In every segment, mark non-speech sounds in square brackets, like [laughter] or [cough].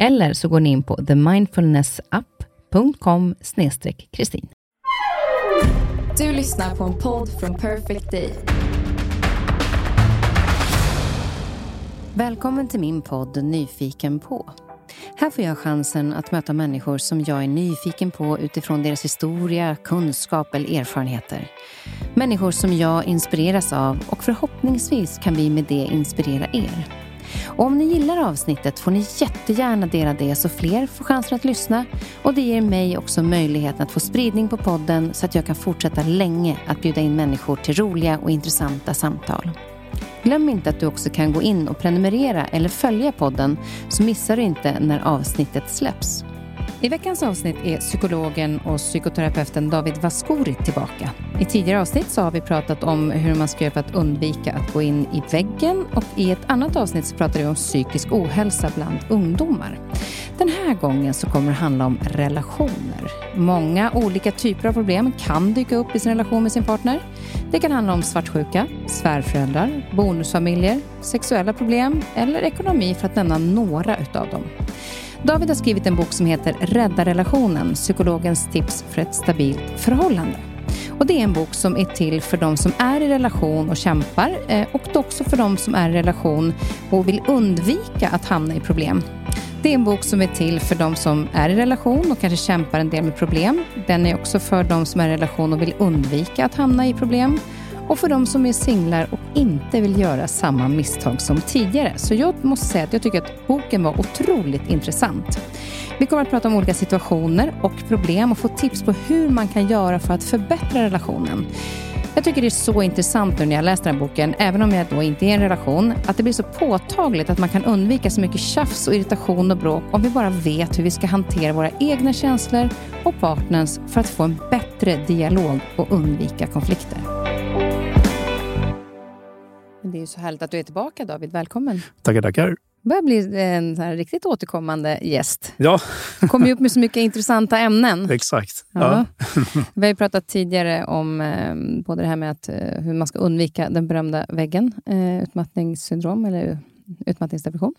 Eller så går ni in på themindfulnessapp.com kristin. Du lyssnar på en podd från Perfect Day. Välkommen till min podd Nyfiken på. Här får jag chansen att möta människor som jag är nyfiken på utifrån deras historia, kunskap eller erfarenheter. Människor som jag inspireras av och förhoppningsvis kan vi med det inspirera er. Och om ni gillar avsnittet får ni jättegärna dela det så fler får chansen att lyssna och det ger mig också möjligheten att få spridning på podden så att jag kan fortsätta länge att bjuda in människor till roliga och intressanta samtal. Glöm inte att du också kan gå in och prenumerera eller följa podden så missar du inte när avsnittet släpps. I veckans avsnitt är psykologen och psykoterapeuten David Vaskori tillbaka. I tidigare avsnitt så har vi pratat om hur man ska göra för att undvika att gå in i väggen och i ett annat avsnitt så pratar vi om psykisk ohälsa bland ungdomar. Den här gången så kommer det handla om relationer. Många olika typer av problem kan dyka upp i sin relation med sin partner. Det kan handla om svartsjuka, svärföräldrar, bonusfamiljer, sexuella problem eller ekonomi för att nämna några utav dem. David har skrivit en bok som heter Rädda relationen, psykologens tips för ett stabilt förhållande. Och det är en bok som är till för de som är i relation och kämpar eh, och också för de som är i relation och vill undvika att hamna i problem. Det är en bok som är till för de som är i relation och kanske kämpar en del med problem. Den är också för de som är i relation och vill undvika att hamna i problem och för de som är singlar och inte vill göra samma misstag som tidigare. Så jag måste säga att jag tycker att boken var otroligt intressant. Vi kommer att prata om olika situationer och problem och få tips på hur man kan göra för att förbättra relationen. Jag tycker det är så intressant nu när jag läst den här boken, även om jag då inte är i en relation, att det blir så påtagligt att man kan undvika så mycket tjafs och irritation och bråk om vi bara vet hur vi ska hantera våra egna känslor och partners för att få en bättre dialog och undvika konflikter. Det är så härligt att du är tillbaka David. Välkommen. Tackar, tackar. Det börjar bli en riktigt återkommande gäst. Ja. kommer upp med så mycket intressanta ämnen. Exakt. Ja. ja. Vi har ju pratat tidigare om eh, både det här med att, eh, hur man ska undvika den berömda väggen, eh, utmattningssyndrom eller utmattningsdepression.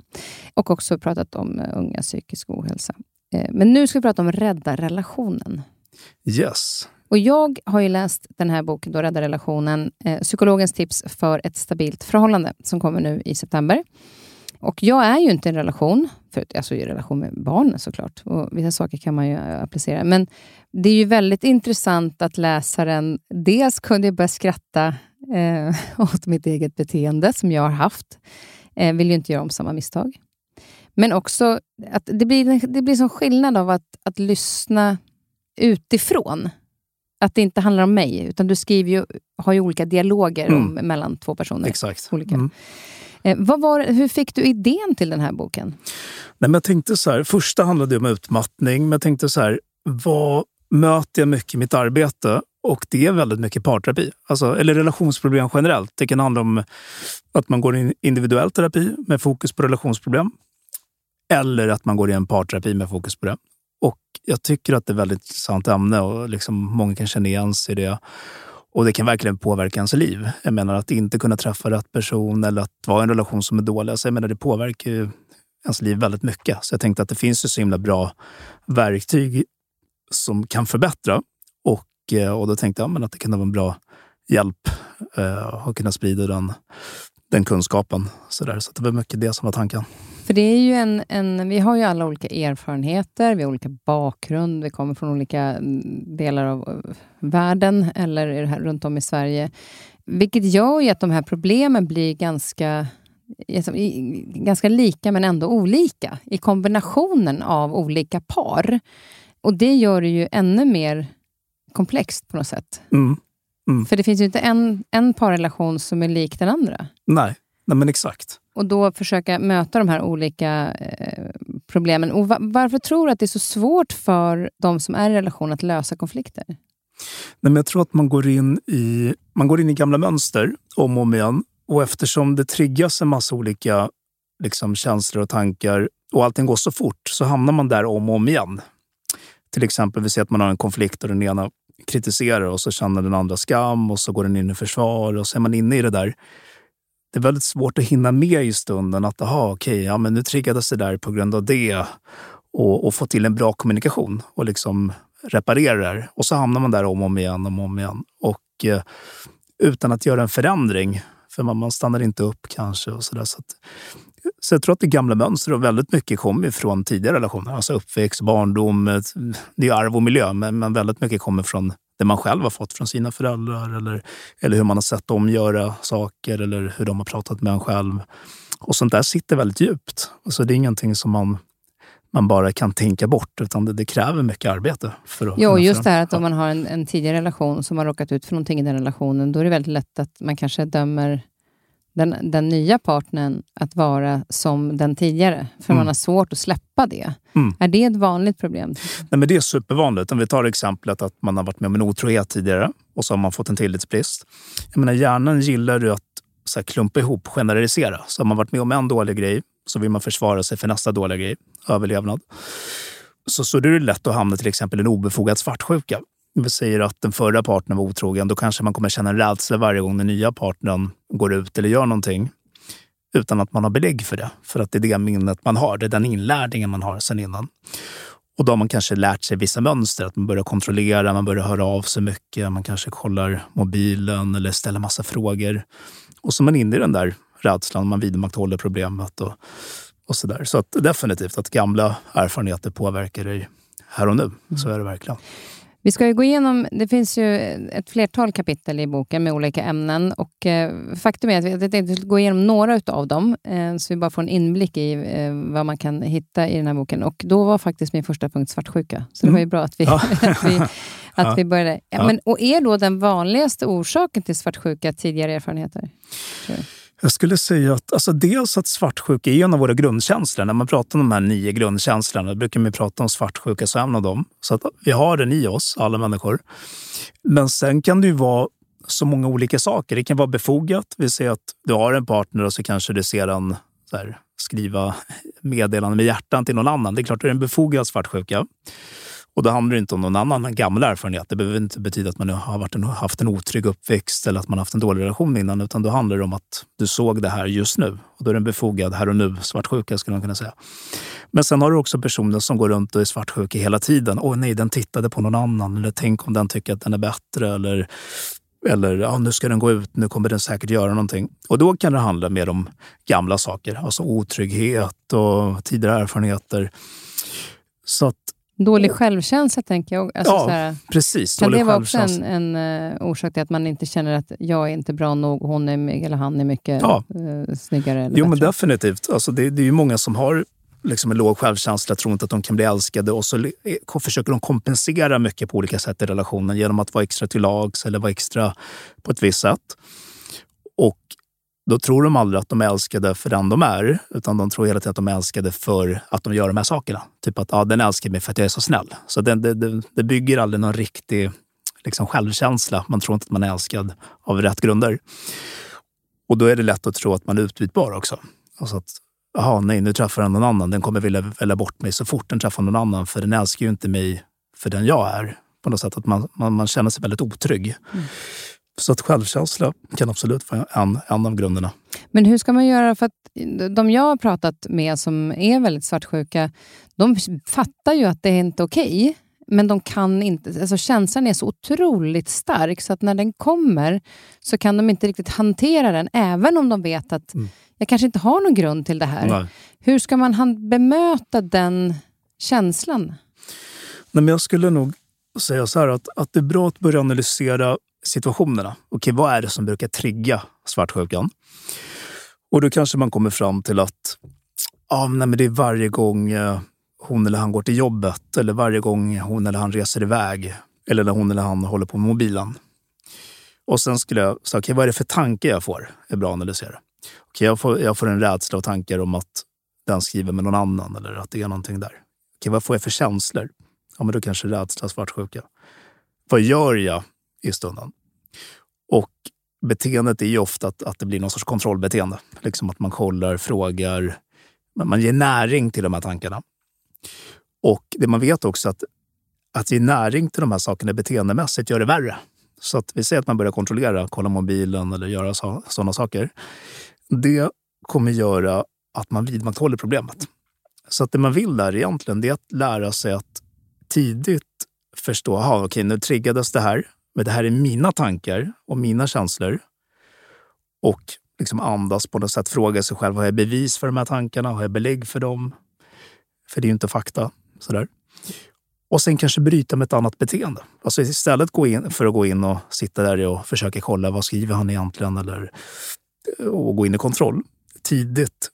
Och också pratat om eh, unga psykisk ohälsa. Eh, men nu ska vi prata om rädda relationen. Yes. Och jag har ju läst den här boken, då, Rädda relationen, eh, Psykologens tips för ett stabilt förhållande, som kommer nu i september. Och jag är ju inte i en relation, för, alltså i relation med barn såklart. Och vissa saker kan man ju eh, applicera. Men det är ju väldigt intressant att läsaren... Dels kunde jag börja skratta eh, [laughs] åt mitt eget beteende som jag har haft. Eh, vill ju inte göra om samma misstag. Men också att det blir, det blir som skillnad av att, att lyssna utifrån. Att det inte handlar om mig, utan du skriver ju, har ju olika dialoger mm. om, mellan två personer. Exakt. Olika. Mm. Eh, vad var, hur fick du idén till den här boken? Nej, men jag tänkte så här, första handlade om utmattning, men jag tänkte så här, vad möter jag mycket i mitt arbete? Och det är väldigt mycket parterapi, alltså, eller relationsproblem generellt. Det kan handla om att man går i individuell terapi med fokus på relationsproblem. Eller att man går i en parterapi med fokus på det. Och jag tycker att det är ett väldigt intressant ämne och liksom många kan känna igen sig i det. Och det kan verkligen påverka ens liv. Jag menar att inte kunna träffa rätt person eller att vara i en relation som är dålig. Alltså jag menar, det påverkar ju ens liv väldigt mycket. Så jag tänkte att det finns ju så himla bra verktyg som kan förbättra. Och, eh, och då tänkte jag att det kunde vara en bra hjälp eh, att kunna sprida den, den kunskapen. Så, där. så det var mycket det som var tanken. För det är ju en, en, vi har ju alla olika erfarenheter, vi har olika bakgrund, vi kommer från olika mm, delar av världen eller här, runt om i Sverige. Vilket gör ju att de här problemen blir ganska, ganska lika men ändå olika i kombinationen av olika par. Och det gör det ju ännu mer komplext på något sätt. Mm. Mm. För det finns ju inte en, en parrelation som är lik den andra. Nej, Nej men exakt. Och då försöka möta de här olika eh, problemen. Och va varför tror du att det är så svårt för de som är i relation att lösa konflikter? Nej, men jag tror att man går, in i, man går in i gamla mönster om och om igen. Och eftersom det triggas en massa olika liksom, känslor och tankar och allting går så fort så hamnar man där om och om igen. Till exempel, vi ser att man har en konflikt och den ena kritiserar och så känner den andra skam och så går den in i försvar och så är man inne i det där. Det är väldigt svårt att hinna med i stunden att aha, okej, ja, men nu triggades det där på grund av det och, och få till en bra kommunikation och liksom reparera det. Och så hamnar man där om och om igen, om och om igen. Och eh, utan att göra en förändring, för man, man stannar inte upp kanske. och Så, där, så, att, så jag tror att det gamla mönster och väldigt mycket kommer från tidigare relationer. Alltså uppväxt, barndom, eh, det är arv och miljö, men, men väldigt mycket kommer från det man själv har fått från sina föräldrar eller, eller hur man har sett dem göra saker eller hur de har pratat med en själv. Och sånt där sitter väldigt djupt. Alltså det är ingenting som man, man bara kan tänka bort, utan det, det kräver mycket arbete. För att jo, just det här att om man har en, en tidigare relation som har råkat ut för någonting i den relationen, då är det väldigt lätt att man kanske dömer den, den nya partnern att vara som den tidigare, för mm. man har svårt att släppa det. Mm. Är det ett vanligt problem? Nej, men det är supervanligt. Om vi tar exemplet att man har varit med om en otrohet tidigare och så har man fått en tillitsbrist. Jag menar, hjärnan gillar ju att så här, klumpa ihop, generalisera. Så har man varit med om en dålig grej så vill man försvara sig för nästa dåliga grej, överlevnad. Så, så det är det lätt att hamna till exempel i en obefogad svartsjuka säger att den förra partnern var otrogen, då kanske man kommer känna en rädsla varje gång den nya partnern går ut eller gör någonting utan att man har belägg för det. För att det är det minnet man har, det är den inlärningen man har sen innan. Och då har man kanske lärt sig vissa mönster, att man börjar kontrollera, man börjar höra av sig mycket, man kanske kollar mobilen eller ställer massa frågor. Och så är man inne i den där rädslan, man vidmakthåller problemet och, och så där. Så att definitivt att gamla erfarenheter påverkar dig här och nu. Så är det verkligen. Vi ska ju gå igenom, det finns ju ett flertal kapitel i boken med olika ämnen. Och eh, Faktum är att jag tänkte gå igenom några av dem, eh, så vi bara får en inblick i eh, vad man kan hitta i den här boken. Och Då var faktiskt min första punkt svartsjuka, så det var ju mm. bra att vi, [laughs] att vi, att ja. vi började. Ja, men, och Är då den vanligaste orsaken till svartsjuka tidigare erfarenheter? Jag jag skulle säga att alltså dels att svartsjuka är en av våra grundkänslor. När man pratar om de här nio grundkänslorna brukar man prata om svartsjuka som en av dem. Så att vi har den i oss, alla människor. Men sen kan det ju vara så många olika saker. Det kan vara befogat. Vi säger att du har en partner och så kanske du ser en så här, skriva meddelande med hjärtan till någon annan. Det är klart, det är en befogad svartsjuka. Och då handlar det inte om någon annan gammal erfarenhet. Det behöver inte betyda att man har varit en, haft en otrygg uppväxt eller att man haft en dålig relation innan, utan då handlar det om att du såg det här just nu. Och då är det en befogad här och nu svartsjuka skulle man kunna säga. Men sen har du också personer som går runt och är svartsjuka hela tiden. Åh nej, den tittade på någon annan. Eller tänk om den tycker att den är bättre. Eller eller ja, nu ska den gå ut, nu kommer den säkert göra någonting. Och då kan det handla mer om gamla saker, alltså otrygghet och tidigare erfarenheter. Så att Dålig självkänsla, tänker jag. Alltså, ja, här, precis. Kan det vara också en, en uh, orsak till att man inte känner att jag är inte bra nog, hon är, eller han är mycket ja. uh, snyggare? Eller jo, bättre. men definitivt. Alltså, det, det är ju många som har liksom en låg självkänsla, tror inte att de kan bli älskade och så eh, försöker de kompensera mycket på olika sätt i relationen genom att vara extra till lags eller vara extra på ett visst sätt. Då tror de aldrig att de är älskade för den de är, utan de tror hela tiden att de är älskade för att de gör de här sakerna. Typ att ah, den älskar mig för att jag är så snäll. Så det, det, det bygger aldrig någon riktig liksom, självkänsla. Man tror inte att man är älskad av rätt grunder. Och då är det lätt att tro att man är utbytbar också. Alltså att, jaha, nej, nu träffar den någon annan. Den kommer vilja välja bort mig så fort den träffar någon annan, för den älskar ju inte mig för den jag är. På något sätt att man, man, man känner sig väldigt otrygg. Mm. Så att självkänsla kan absolut vara en, en av grunderna. Men hur ska man göra? för att De jag har pratat med som är väldigt svartsjuka, de fattar ju att det är inte okej. Okay, men de kan inte, alltså känslan är så otroligt stark så att när den kommer så kan de inte riktigt hantera den, även om de vet att mm. jag kanske inte har någon grund till det här. Nej. Hur ska man bemöta den känslan? Nej, men jag skulle nog säga så här att, att det är bra att börja analysera situationerna. Okej, vad är det som brukar trigga svartsjukan? Och då kanske man kommer fram till att ah, nej, men det är varje gång eh, hon eller han går till jobbet eller varje gång hon eller han reser iväg eller när hon eller han håller på med mobilen. Och sen skulle jag säga, okay, vad är det för tankar jag får? Det är bra att analysera. Okay, jag, får, jag får en rädsla och tankar om att den skriver med någon annan eller att det är någonting där. Okay, vad får jag för känslor? Ja, men då kanske rädsla, svartsjuka. Vad gör jag i stunden? Och beteendet är ju ofta att, att det blir någon sorts kontrollbeteende. Liksom att man kollar, frågar. Man ger näring till de här tankarna. Och det man vet också att att ge näring till de här sakerna beteendemässigt gör det värre. Så att vi säger att man börjar kontrollera, kolla mobilen eller göra så, sådana saker. Det kommer göra att man vidmakthåller problemet. Så att det man vill där egentligen det är att lära sig att tidigt förstå, aha, okej, nu triggades det här, men det här är mina tankar och mina känslor. Och liksom andas på något sätt, fråga sig själv, har jag bevis för de här tankarna? Har jag belägg för dem? För det är ju inte fakta. Sådär. Och sen kanske bryta med ett annat beteende. Alltså istället gå in, för att gå in och sitta där och försöka kolla vad skriver han egentligen eller eh, och gå in i kontroll. Tidigt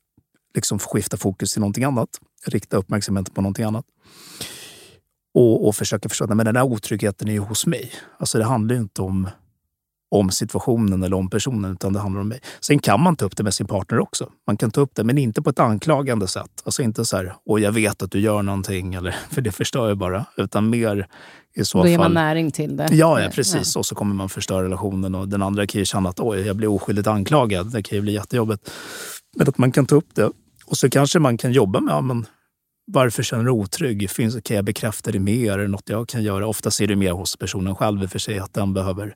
liksom skifta fokus till någonting annat. Rikta uppmärksamheten på någonting annat. Och, och försöka förstå att den här otryggheten är ju hos mig. Alltså det handlar ju inte om om situationen eller om personen, utan det handlar om mig. Sen kan man ta upp det med sin partner också. Man kan ta upp det, men inte på ett anklagande sätt. Alltså inte så här, åh jag vet att du gör någonting, eller, [laughs] för det förstör ju bara. Utan mer i så Då ger fall... man näring till det. Ja, ja precis. Ja. Och så kommer man förstöra relationen och den andra kan ju känna att oj, jag blir oskyldigt anklagad. Det kan ju bli jättejobbigt. Men att man kan ta upp det. Och så kanske man kan jobba med, ja, men varför känner du otrygg? Finns, kan jag bekräfta det mer? Är det något jag kan göra? Oftast är det mer hos personen själv i och för sig, att den behöver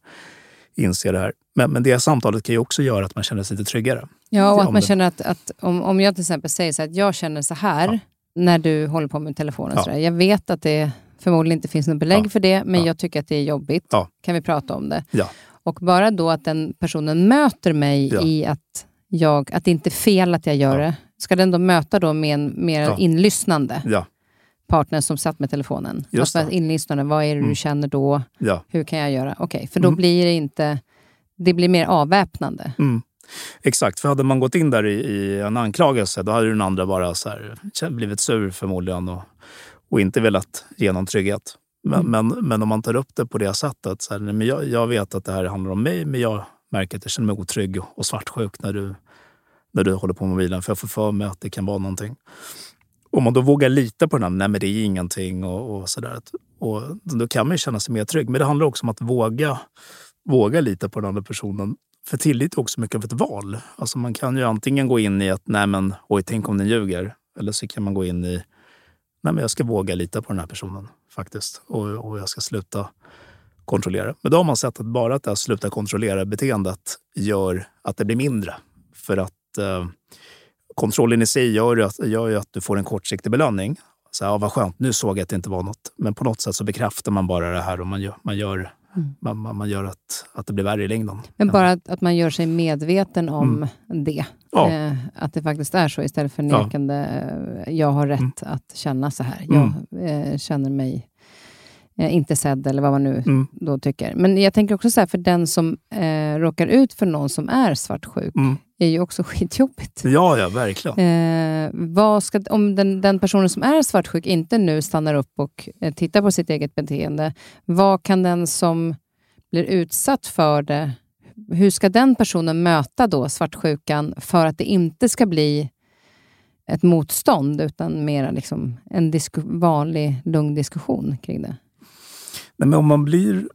inse det här. Men, men det samtalet kan ju också göra att man känner sig lite tryggare. Ja, och att man känner att, att om, om jag till exempel säger så att jag känner så här ja. när du håller på med telefonen. Ja. Så där. Jag vet att det förmodligen inte finns något belägg ja. för det, men jag tycker att det är jobbigt. Kan vi prata om det? Och bara då att den personen möter mig i att, jag, att det inte är fel att jag gör det. Ska den då möta då med en mer inlyssnande? partner som satt med telefonen. Just alltså inlyssnande, vad är det mm. du känner då? Ja. Hur kan jag göra? Okej, okay, för då mm. blir det inte... Det blir mer avväpnande. Mm. Exakt, för hade man gått in där i, i, en anklagelse då hade den andra bara så här, blivit sur förmodligen och, och inte velat ge någon trygghet. Men, mm. men, men, om man tar upp det på det sättet, så här, men jag, jag, vet att det här handlar om mig, men jag märker att jag känner mig otrygg och svartsjuk när du, när du håller på med mobilen, för jag får för mig att det kan vara någonting om man då vågar lita på den här, nej men det är ingenting och, och sådär. Och då kan man ju känna sig mer trygg. Men det handlar också om att våga, våga lita på den andra personen. För tillit är också mycket av ett val. Alltså man kan ju antingen gå in i att, nej men oj, tänk om den ljuger. Eller så kan man gå in i, nej men jag ska våga lita på den här personen faktiskt. Och, och jag ska sluta kontrollera. Men då har man sett att bara att det här sluta kontrollera-beteendet gör att det blir mindre. För att eh, kontrollen i sig gör ju att, gör ju att du får en kortsiktig belöning. Så ja, vad skönt, nu såg jag att det inte var något. Men på något sätt så bekräftar man bara det här och man gör, man gör, mm. man, man, gör att, att det blir värre i längden. Men bara att, att man gör sig medveten om mm. det. Ja. Eh, att det faktiskt är så istället för nekande, ja. Eh, jag har rätt mm. att känna så här. Jag mm. eh, känner mig inte sedd eller vad man nu mm. då tycker. Men jag tänker också så här, för den som eh, råkar ut för någon som är svartsjuk, mm är ju också [laughs] skitjobbigt. Ja, ja verkligen. Eh, vad ska, om den, den, personen som är svartsjuk inte nu stannar upp och eh, tittar på sitt eget beteende, vad kan den som blir utsatt för det, hur ska den personen möta då svartsjukan för att det inte ska bli ett motstånd, utan mer liksom en vanlig, lugn diskussion kring det? Nej, men om man blir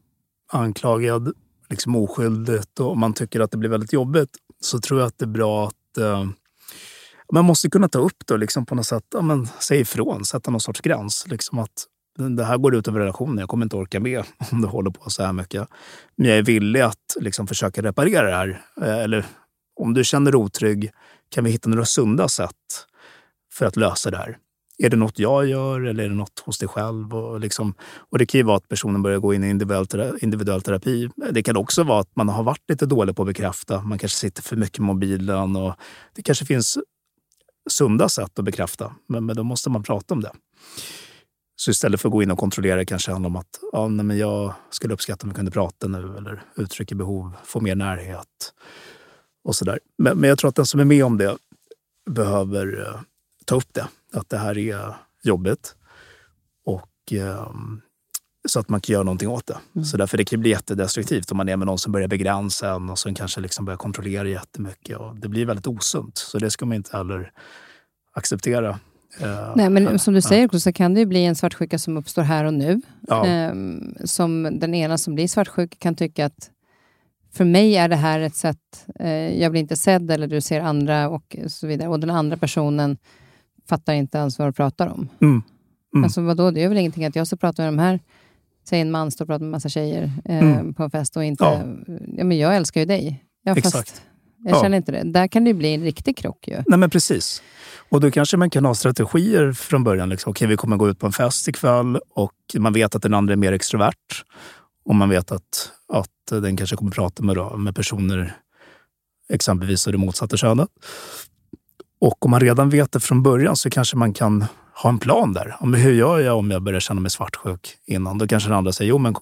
anklagad liksom oskyldigt och man tycker att det blir väldigt jobbigt så tror jag att det är bra att eh, man måste kunna ta upp det och liksom på något sätt ja, men, säga ifrån, sätta någon sorts gräns. Liksom att det här går ut över relationen. Jag kommer inte orka med [laughs] om du håller på så här mycket. Men jag är villig att liksom försöka reparera det här. Eh, eller om du känner dig otrygg, kan vi hitta några sunda sätt för att lösa det här? Är det något jag gör eller är det något hos dig själv? Och, liksom, och det kan ju vara att personen börjar gå in i individuell, individuell terapi. Det kan också vara att man har varit lite dålig på att bekräfta. Man kanske sitter för mycket i mobilen. Och det kanske finns sunda sätt att bekräfta, men, men då måste man prata om det. Så istället för att gå in och kontrollera kanske handlar om att ja, nej, men jag skulle uppskatta om vi kunde prata nu eller uttrycka behov, få mer närhet och sådär. Men, men jag tror att den som är med om det behöver uh, ta upp det, att det här är jobbigt. Och uh, så att man kan göra någonting åt det. Mm. Så därför det kan bli jättedestruktivt om man är med någon som börjar begränsa en och som kanske liksom börjar kontrollera jättemycket. Och det blir väldigt osunt. Så det ska man inte heller acceptera. Uh, Nej, men som du säger också, så kan det ju bli en svartsjuka som uppstår här och nu. Ja. Um, som den ena som blir svartsjuk kan tycka att för mig är det här ett sätt, uh, jag blir inte sedd eller du ser andra och så vidare. Och den andra personen fattar inte ens vad du pratar om. Mm. Mm. Alltså vadå, det är väl ingenting att jag ska prata med de här Säg en man står och pratar med massa tjejer eh, mm. på en fest och inte... Ja. ja. men jag älskar ju dig. Ja, Exakt. Fast jag känner inte det. Där kan det bli en riktig krock ju. Nej, men precis. Och då kanske man kan ha strategier från början. Liksom, Okej, okay, vi kommer gå ut på en fest ikväll och man vet att den andra är mer extrovert. Och man vet att, att den kanske kommer prata med, med personer exempelvis av det motsatta könet. Och om man redan vet det från början så kanske man kan ha en plan där. Men hur gör jag om jag börjar känna mig svartsjuk innan? Då kanske den andra säger, jo men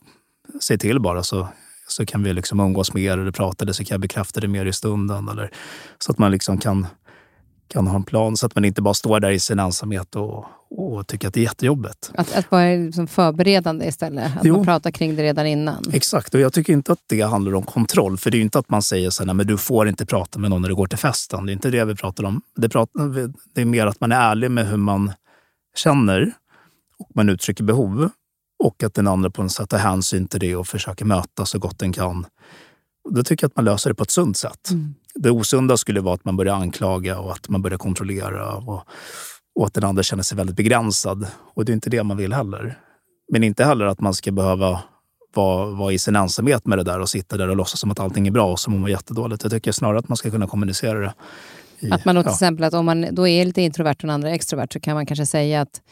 säg till bara så, så kan vi liksom umgås mer eller prata eller så kan jag bekräfta det mer i stunden. Eller, så att man liksom kan, kan ha en plan så att man inte bara står där i sin ensamhet och, och tycker att det är jättejobbigt. Att, att vara liksom förberedande istället? Att jo. man pratar kring det redan innan? Exakt, och jag tycker inte att det handlar om kontroll. För det är inte att man säger så här, men du får inte prata med någon när du går till festen. Det är inte det vi pratar om. Det, pratar, det är mer att man är ärlig med hur man känner och man uttrycker behov och att den andra på något sätt tar hänsyn till det och försöker möta så gott den kan. Då tycker jag att man löser det på ett sunt sätt. Mm. Det osunda skulle vara att man börjar anklaga och att man börjar kontrollera och, och att den andra känner sig väldigt begränsad. Och det är inte det man vill heller. Men inte heller att man ska behöva vara, vara i sin ensamhet med det där och sitta där och låtsas som att allting är bra och som mår jättedåligt. Jag tycker snarare att man ska kunna kommunicera det att man då till ja. exempel, att om man då är lite introvert och den andra extrovert, så kan man kanske säga att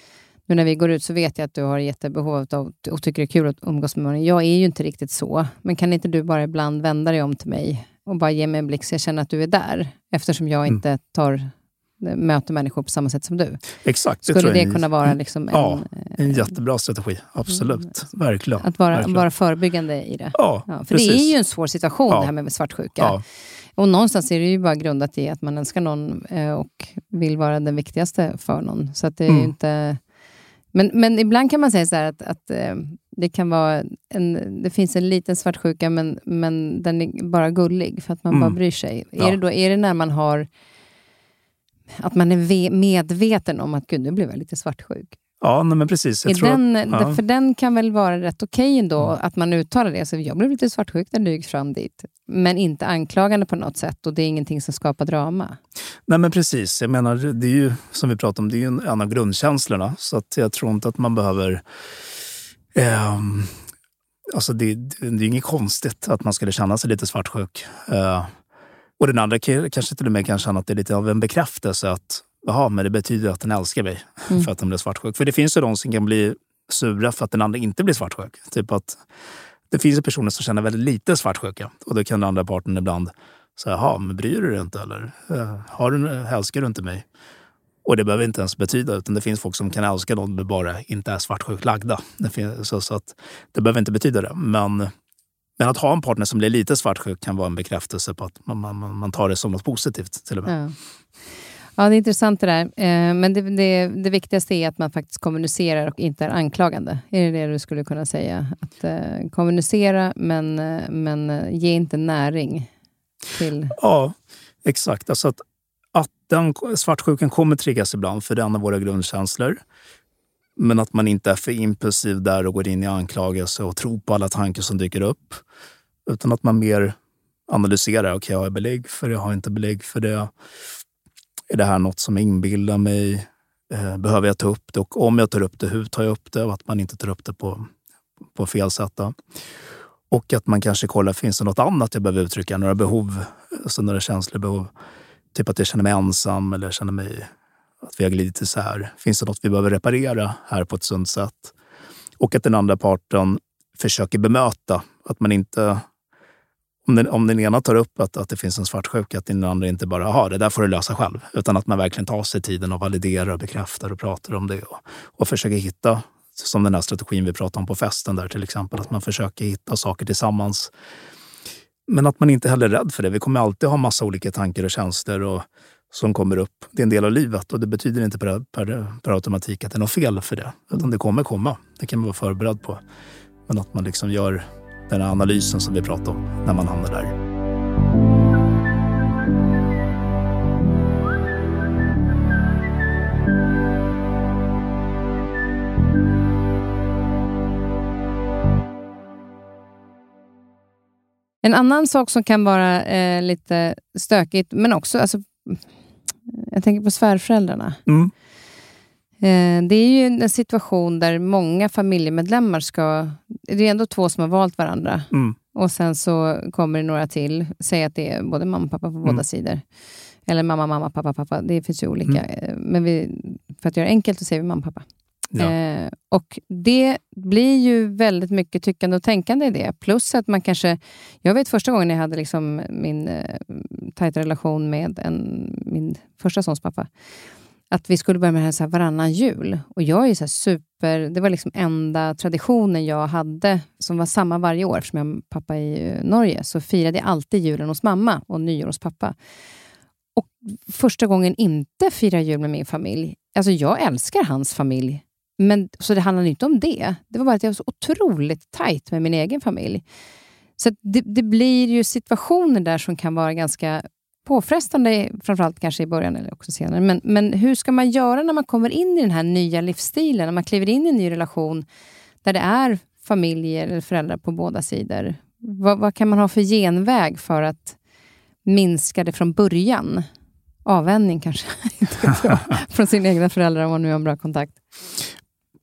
nu när vi går ut så vet jag att du har jättebehov av och tycker det är kul att umgås med mig. Jag är ju inte riktigt så, men kan inte du bara ibland vända dig om till mig och bara ge mig en blick så jag känner att du är där? Eftersom jag mm. inte tar möter människor på samma sätt som du. Exakt. Skulle det, det kunna vara liksom en, ja, en jättebra strategi? Absolut. Mm, Verkligen. Att vara, Verkligen. vara förebyggande i det. Ja, ja för precis. det är ju en svår situation ja. det här med svartsjuka. Ja. Och någonstans är det ju bara grundat i att man älskar någon eh, och vill vara den viktigaste för någon. Så det är mm. inte... Men, men ibland kan man säga så att, att eh, det kan vara en, det finns en liten svartsjuka, men, men den är bara gullig för att man mm. bara bryr sig. Ja. Är, det då, är det när man har att man är medveten om att gud, nu blev jag lite svartsjuk. Ja, nej, men precis. Jag den, att, ja. För den kan väl vara rätt okej okay ändå, mm. att man uttalar det. Så jag blev lite svartsjuk när du gick fram dit. Men inte anklagande på något sätt och det är ingenting som skapar drama. Nej, men precis. Jag menar, det är ju som vi pratade om, det är ju en av grundkänslorna. Så att jag tror inte att man behöver... Eh, alltså det, det, är inget konstigt att man skulle känna sig lite svartsjuk. Eh, och den andra kanske till och med kan känna att det är lite av en bekräftelse att Jaha, men det betyder att den älskar mig mm. för att den blir svartsjuk. För det finns ju de som kan bli sura för att den andra inte blir svartsjuk. Typ att det finns ju personer som känner väldigt lite svartsjuka och då kan den andra parten ibland säga, jaha, men bryr du dig inte eller? Eh, har du, älskar du inte mig? Och det behöver inte ens betyda, utan det finns folk som kan älska någon men bara inte är svartsjukt lagda. Det, finns, så, så, att det behöver inte betyda det. Men, men att ha en partner som blir lite svartsjuk kan vara en bekräftelse på att man, man, man tar det som något positivt till och med. Ja. Ja, det är intressant det där. Eh, men det, det, det, viktigaste är att man faktiskt kommunicerar och inte är anklagande. Är det det du skulle kunna säga? Att eh, kommunicera, men, eh, men ge inte näring till... Ja, exakt. Alltså att den svartsjukan kommer triggas ibland, för det är en av våra grundkänslor. Men att man inte är för impulsiv där och går in i anklagelse och tror på alla tankar som dyker upp. Utan att man mer analyserar. Okej, okay, har jag belägg för det? Har jag inte belägg för det? Är det här något som inbillar mig? Eh, behöver jag ta upp det? Och om jag tar upp det, hur tar jag upp det? Och att man inte tar upp det på, på fel sätt. Då. Och att man kanske kollar, finns det något annat jag behöver uttrycka? Några behov, alltså några känslor, behov. Typ att jag känner mig ensam eller känner mig Att vi har glidit isär. Finns det något vi behöver reparera här på ett sunt sätt? Och att den andra parten försöker bemöta. Att man inte... Om den, om den ena tar upp att, att det finns en svartsjuka, att den andra inte bara har det där får du lösa själv. Utan att man verkligen tar sig tiden och validerar och bekräftar och pratar om det. Och, och försöker hitta, som den här strategin vi pratade om på festen där till exempel, att man försöker hitta saker tillsammans. Men att man inte heller är rädd för det. Vi kommer alltid ha massa olika tankar och känslor och, som kommer upp. Det är en del av livet och det betyder inte per, per, per automatik att det är något fel för det. Utan det kommer komma. Det kan man vara förberedd på. Men att man liksom gör den här analysen som vi pratade om när man hamnar där. En annan sak som kan vara eh, lite stökigt, men också... Alltså, jag tänker på svärföräldrarna. Mm. Eh, det är ju en situation där många familjemedlemmar ska... Det är ändå två som har valt varandra. Mm. Och sen så kommer det några till. Säg att det är både mamma och pappa på båda Mm. sidor. Eller mamma, mamma, pappa, pappa. Det finns ju olika. Eh, Men vi, för att göra det enkelt så säger vi mamma, pappa. Ja. Eh, och Det blir ju väldigt mycket tyckande och tänkande i det. Plus att man kanske... Jag vet första gången jag hade liksom min eh, tajta relation med en, min första sons pappa. Att vi skulle börja med det här, så här varannan jul. Och jag är så här super... Det var liksom enda traditionen jag hade som var samma varje år. Eftersom jag har pappa i eh, Norge så firade jag alltid julen hos mamma och nyår hos pappa. Och första gången inte fira jul med min familj. Alltså jag älskar hans familj. Men, så det handlade inte om det. Det var bara att jag var så otroligt tajt med min egen familj. Så det, det blir ju situationer där som kan vara ganska påfrestande, framförallt kanske i början eller också senare. Men, men hur ska man göra när man kommer in i den här nya livsstilen? När man kliver in i en ny relation där det är familjer eller föräldrar på båda sidor. Vad, vad kan man ha för genväg för att minska det från början? Avvänjning kanske, [laughs] [laughs] från sina egna föräldrar om man nu har en bra kontakt.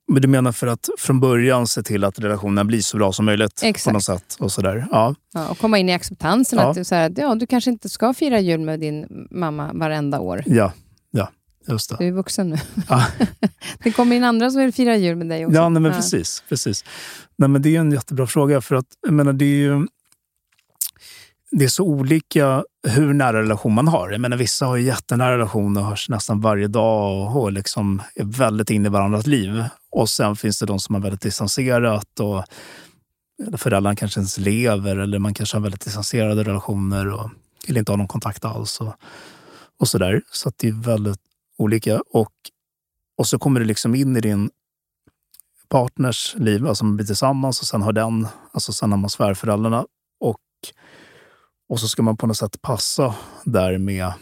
Men du menar för att från början se till att relationen blir så bra som möjligt? Exakt. På något sätt. Och sådär. Ja. Ja, och komma in i acceptansen Ja. att du, så här, ja, du kanske inte ska fira jul med din mamma varenda år. ja, ja, just det. Du är vuxen nu. Ja. [laughs] det kommer in andra som vill fira jul med dig också. Ja, nej, men precis. precis. Nej, men det är en jättebra fråga. För att, jag menar, det är ju det är så olika hur nära relation man har. Jag menar, vissa har ju jättenära relationer och hörs nästan varje dag och, och liksom är väldigt inne i varandras liv. Och sen finns det de som har väldigt distanserat och eller föräldrarna kanske ens lever eller man kanske har väldigt distanserade relationer och vill inte ha någon kontakt alls. Och, och så där. Så att det är väldigt olika. Och, och så kommer det liksom in i din partners liv, alltså man blir tillsammans och sen har den, alltså sen har man svärföräldrarna och, och så ska man på något sätt passa där med,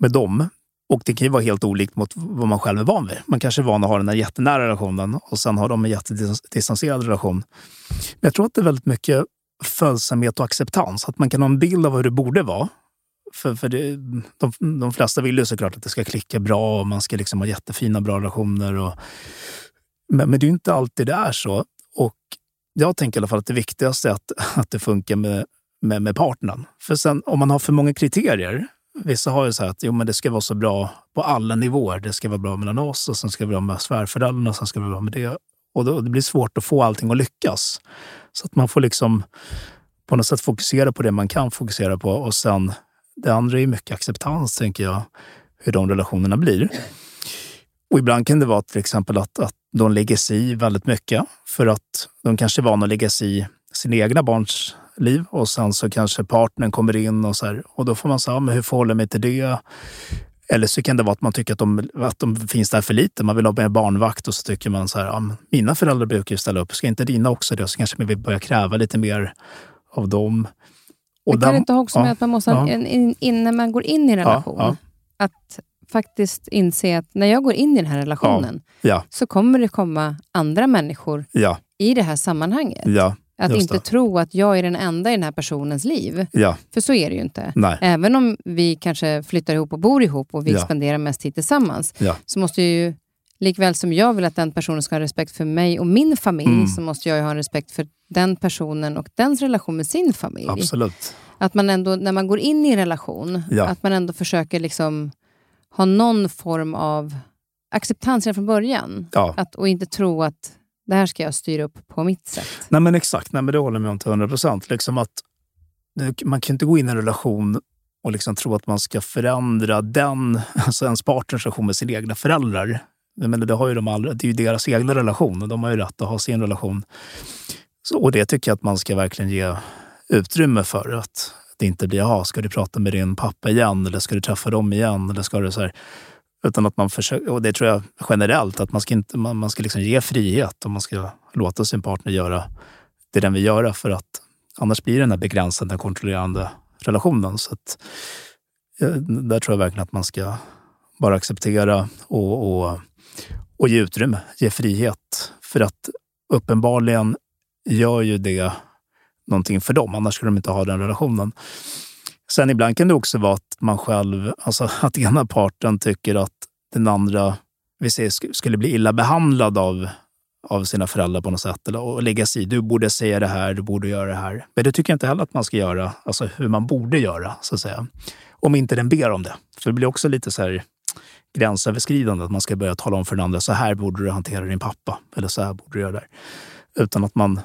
med dem. Och det kan ju vara helt olikt mot vad man själv är van vid. Man kanske är van att ha den här jättenära relationen och sen har de en jättedistanserad relation. Men jag tror att det är väldigt mycket följsamhet och acceptans. Att man kan ha en bild av hur det borde vara. För, för det, de, de flesta vill ju såklart att det ska klicka bra och man ska liksom ha jättefina, bra relationer. Och, men, men det är ju inte alltid det är så. Och jag tänker i alla fall att det viktigaste är att, att det funkar med, med, med partnern. För sen om man har för många kriterier. Vissa har ju så här att jo, men det ska vara så bra på alla nivåer. Det ska vara bra mellan oss och sen ska det vara bra med svärföräldrarna och sen ska det vara bra med det. Och då, det blir svårt att få allting att lyckas. Så att man får liksom på något sätt fokusera på det man kan fokusera på och sen det andra är mycket acceptans, tänker jag, hur de relationerna blir. Och ibland kan det vara till exempel att, att de lägger sig i väldigt mycket för att de kanske är vana att lägga sig i sina egna barns liv och sen så kanske partnern kommer in och så här, och då får man säga, men hur förhåller jag mig till det? Eller så kan det vara att man tycker att de, att de finns där för lite. Man vill ha mer barnvakt och så tycker man så här, ja, men mina föräldrar brukar ju ställa upp, ska inte dina också det? Så kanske man vill börja kräva lite mer av dem. Och kan där- det inte också med ja, att man måste, ja. en, in, innan man går in i en relation, ja. att faktiskt inse att när jag går in i den här relationen Ja, så kommer det komma andra människor ja, i det här sammanhanget. Att just inte det. tro att jag är den enda i den här personens liv. ja, För så är det ju inte. nej, Även om vi kanske flyttar ihop och bor ihop och vi Ja. spenderar mest tid tillsammans, ja, så måste ju, likväl som jag vill att den personen ska ha respekt för mig och min familj, Mm. så måste jag ju ha en respekt för den personen och dens relation med sin familj. absolut. Att man ändå, när man går in i en relation, Ja. att man ändå försöker liksom ha någon form av acceptans redan från början. Ja. Att, och inte tro att det här ska jag styra upp på mitt sätt. Nej men exakt, Nej, men det håller jag med om till 100 procent. Liksom att man kan inte gå in i en relation och liksom tro att man ska förändra den, alltså ens partners relation med sina egna föräldrar. Jag menar, det, har ju de aldrig, det är ju deras egna relation och de har ju rätt att ha sin relation. Så, och det tycker jag att man ska verkligen ge utrymme för. Att det inte blir, jaha, ska du prata med din pappa igen? Eller ska du träffa dem igen? Eller ska du så här, utan att man försöker, och det tror jag generellt, att man ska, inte, man, man ska liksom ge frihet och man ska låta sin partner göra det den vill göra. För att annars blir det den här begränsande, kontrollerande relationen. Så att, eh, där tror jag verkligen att man ska bara acceptera och, och, och ge utrymme, ge frihet. För att uppenbarligen gör ju det någonting för dem, annars skulle de inte ha den relationen. Sen ibland kan det också vara att man själv, alltså [laughs] att ena parten tycker att den andra vi säger, skulle bli illa behandlad av, av sina föräldrar på något sätt. Eller, och lägga sig i, du borde säga det här, du borde göra det här. Men det tycker jag inte heller att man ska göra, alltså hur man borde göra, så att säga. Om inte den ber om det. För det blir också lite så här gränsöverskridande, att man ska börja tala om för den andra, så här borde du hantera din pappa, eller så här borde du göra där. Utan att man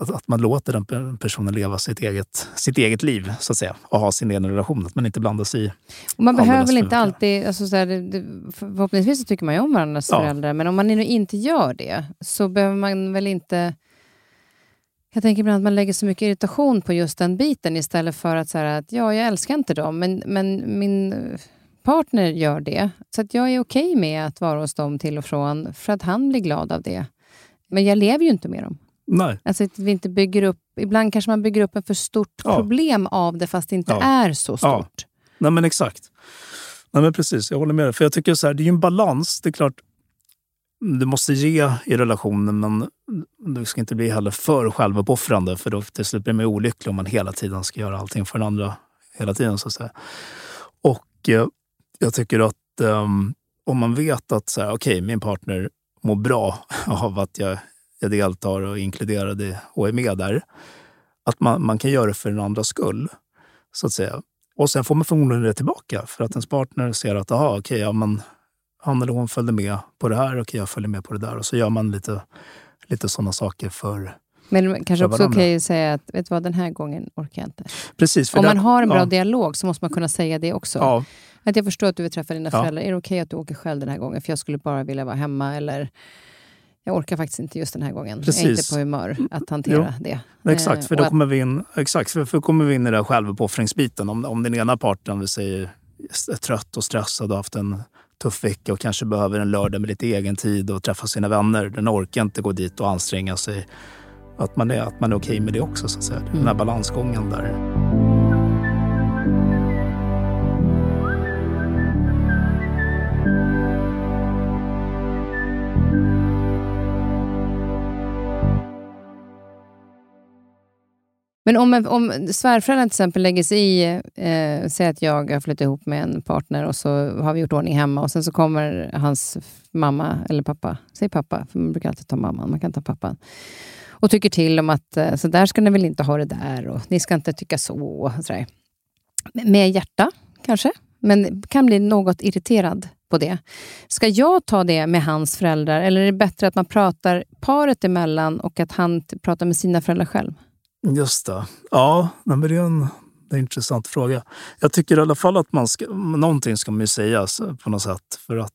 att, att man låter den pe- personen leva sitt eget, sitt eget liv, så att säga, och ha sin egen relation. Att man inte blandar sig i. Och man behöver väl inte alltid... Alltså så här, det, förhoppningsvis så tycker man ju om varandras Ja. föräldrar, men om man nu inte gör det så behöver man väl inte... Jag tänker ibland att man lägger så mycket irritation på just den biten istället för att säga att ja, jag älskar inte dem, men, men min partner gör det. Så att jag är okej med att vara hos dem till och från för att han blir glad av det. Men jag lever ju inte med dem. Nej, Alltså att vi inte bygger upp... Ibland kanske man bygger upp ett för stort Ja. problem av det fast det inte Ja. är så stort. Nej men exakt. Nej men precis, jag håller med dig. För jag tycker så här, det är ju en balans. Det är klart, du måste ge i relationen men du ska inte bli heller för självuppoffrande för då till slut blir man olycklig om man hela tiden ska göra allting för den andra. Hela tiden så att säga. Och eh, jag tycker att ehm, om man vet att så här, okej, min partner mår bra [laughs] av att jag, jag deltar och är inkluderad i, och är med där. Att man, man kan göra det för den andras skull, så att säga. Och sen får man förmodligen det tillbaka för att ens partner ser att aha, okej, ja, men han eller hon följde med på det här, okej, jag följer med på det där. Och så gör man lite, lite sådana saker för... Men kanske också varandra. okej att säga att vet du vad, den här gången orkar jag inte. Precis. för Om där- man har en bra ja, dialog så måste man kunna säga det också. Ja, Att jag förstår att du vill träffa dina Ja. föräldrar. Är det okej att du åker själv den här gången? För jag skulle bara vilja vara hemma. Eller jag orkar faktiskt inte just den här gången. Jag är inte Precis. på humör att hantera det. exakt. Eh, För och då kommer vi in, exakt, för, för kommer vi in i den självuppoffringsbiten. Om, om den ena parten vi säger, är trött och stressad och haft en tuff vecka och kanske behöver en lördag med lite egen tid och träffa sina vänner. Den orkar inte gå dit och anstränga sig. Att man är, att man är okej med det också, så att säga. Den här balansgången där. Men om, om svärföräldern till exempel lägger sig i, eh, säg att jag har flyttat ihop med en partner och så har vi gjort ordning hemma och sen så kommer hans mamma eller pappa, säg pappa, för man brukar alltid ta mamman, man kan ta pappan, och tycker till om att eh, så där ska ni väl inte ha det där och ni ska inte tycka så. Och sådär. Med hjärta kanske, men kan bli något irriterad på det. Ska jag ta det med hans föräldrar eller är det bättre att man pratar paret emellan och att han pratar med sina föräldrar själv? Just det. Ja, men det är en, det är en intressant fråga. Jag tycker i alla fall att man ska, någonting ska man ju säga så- på något sätt. För att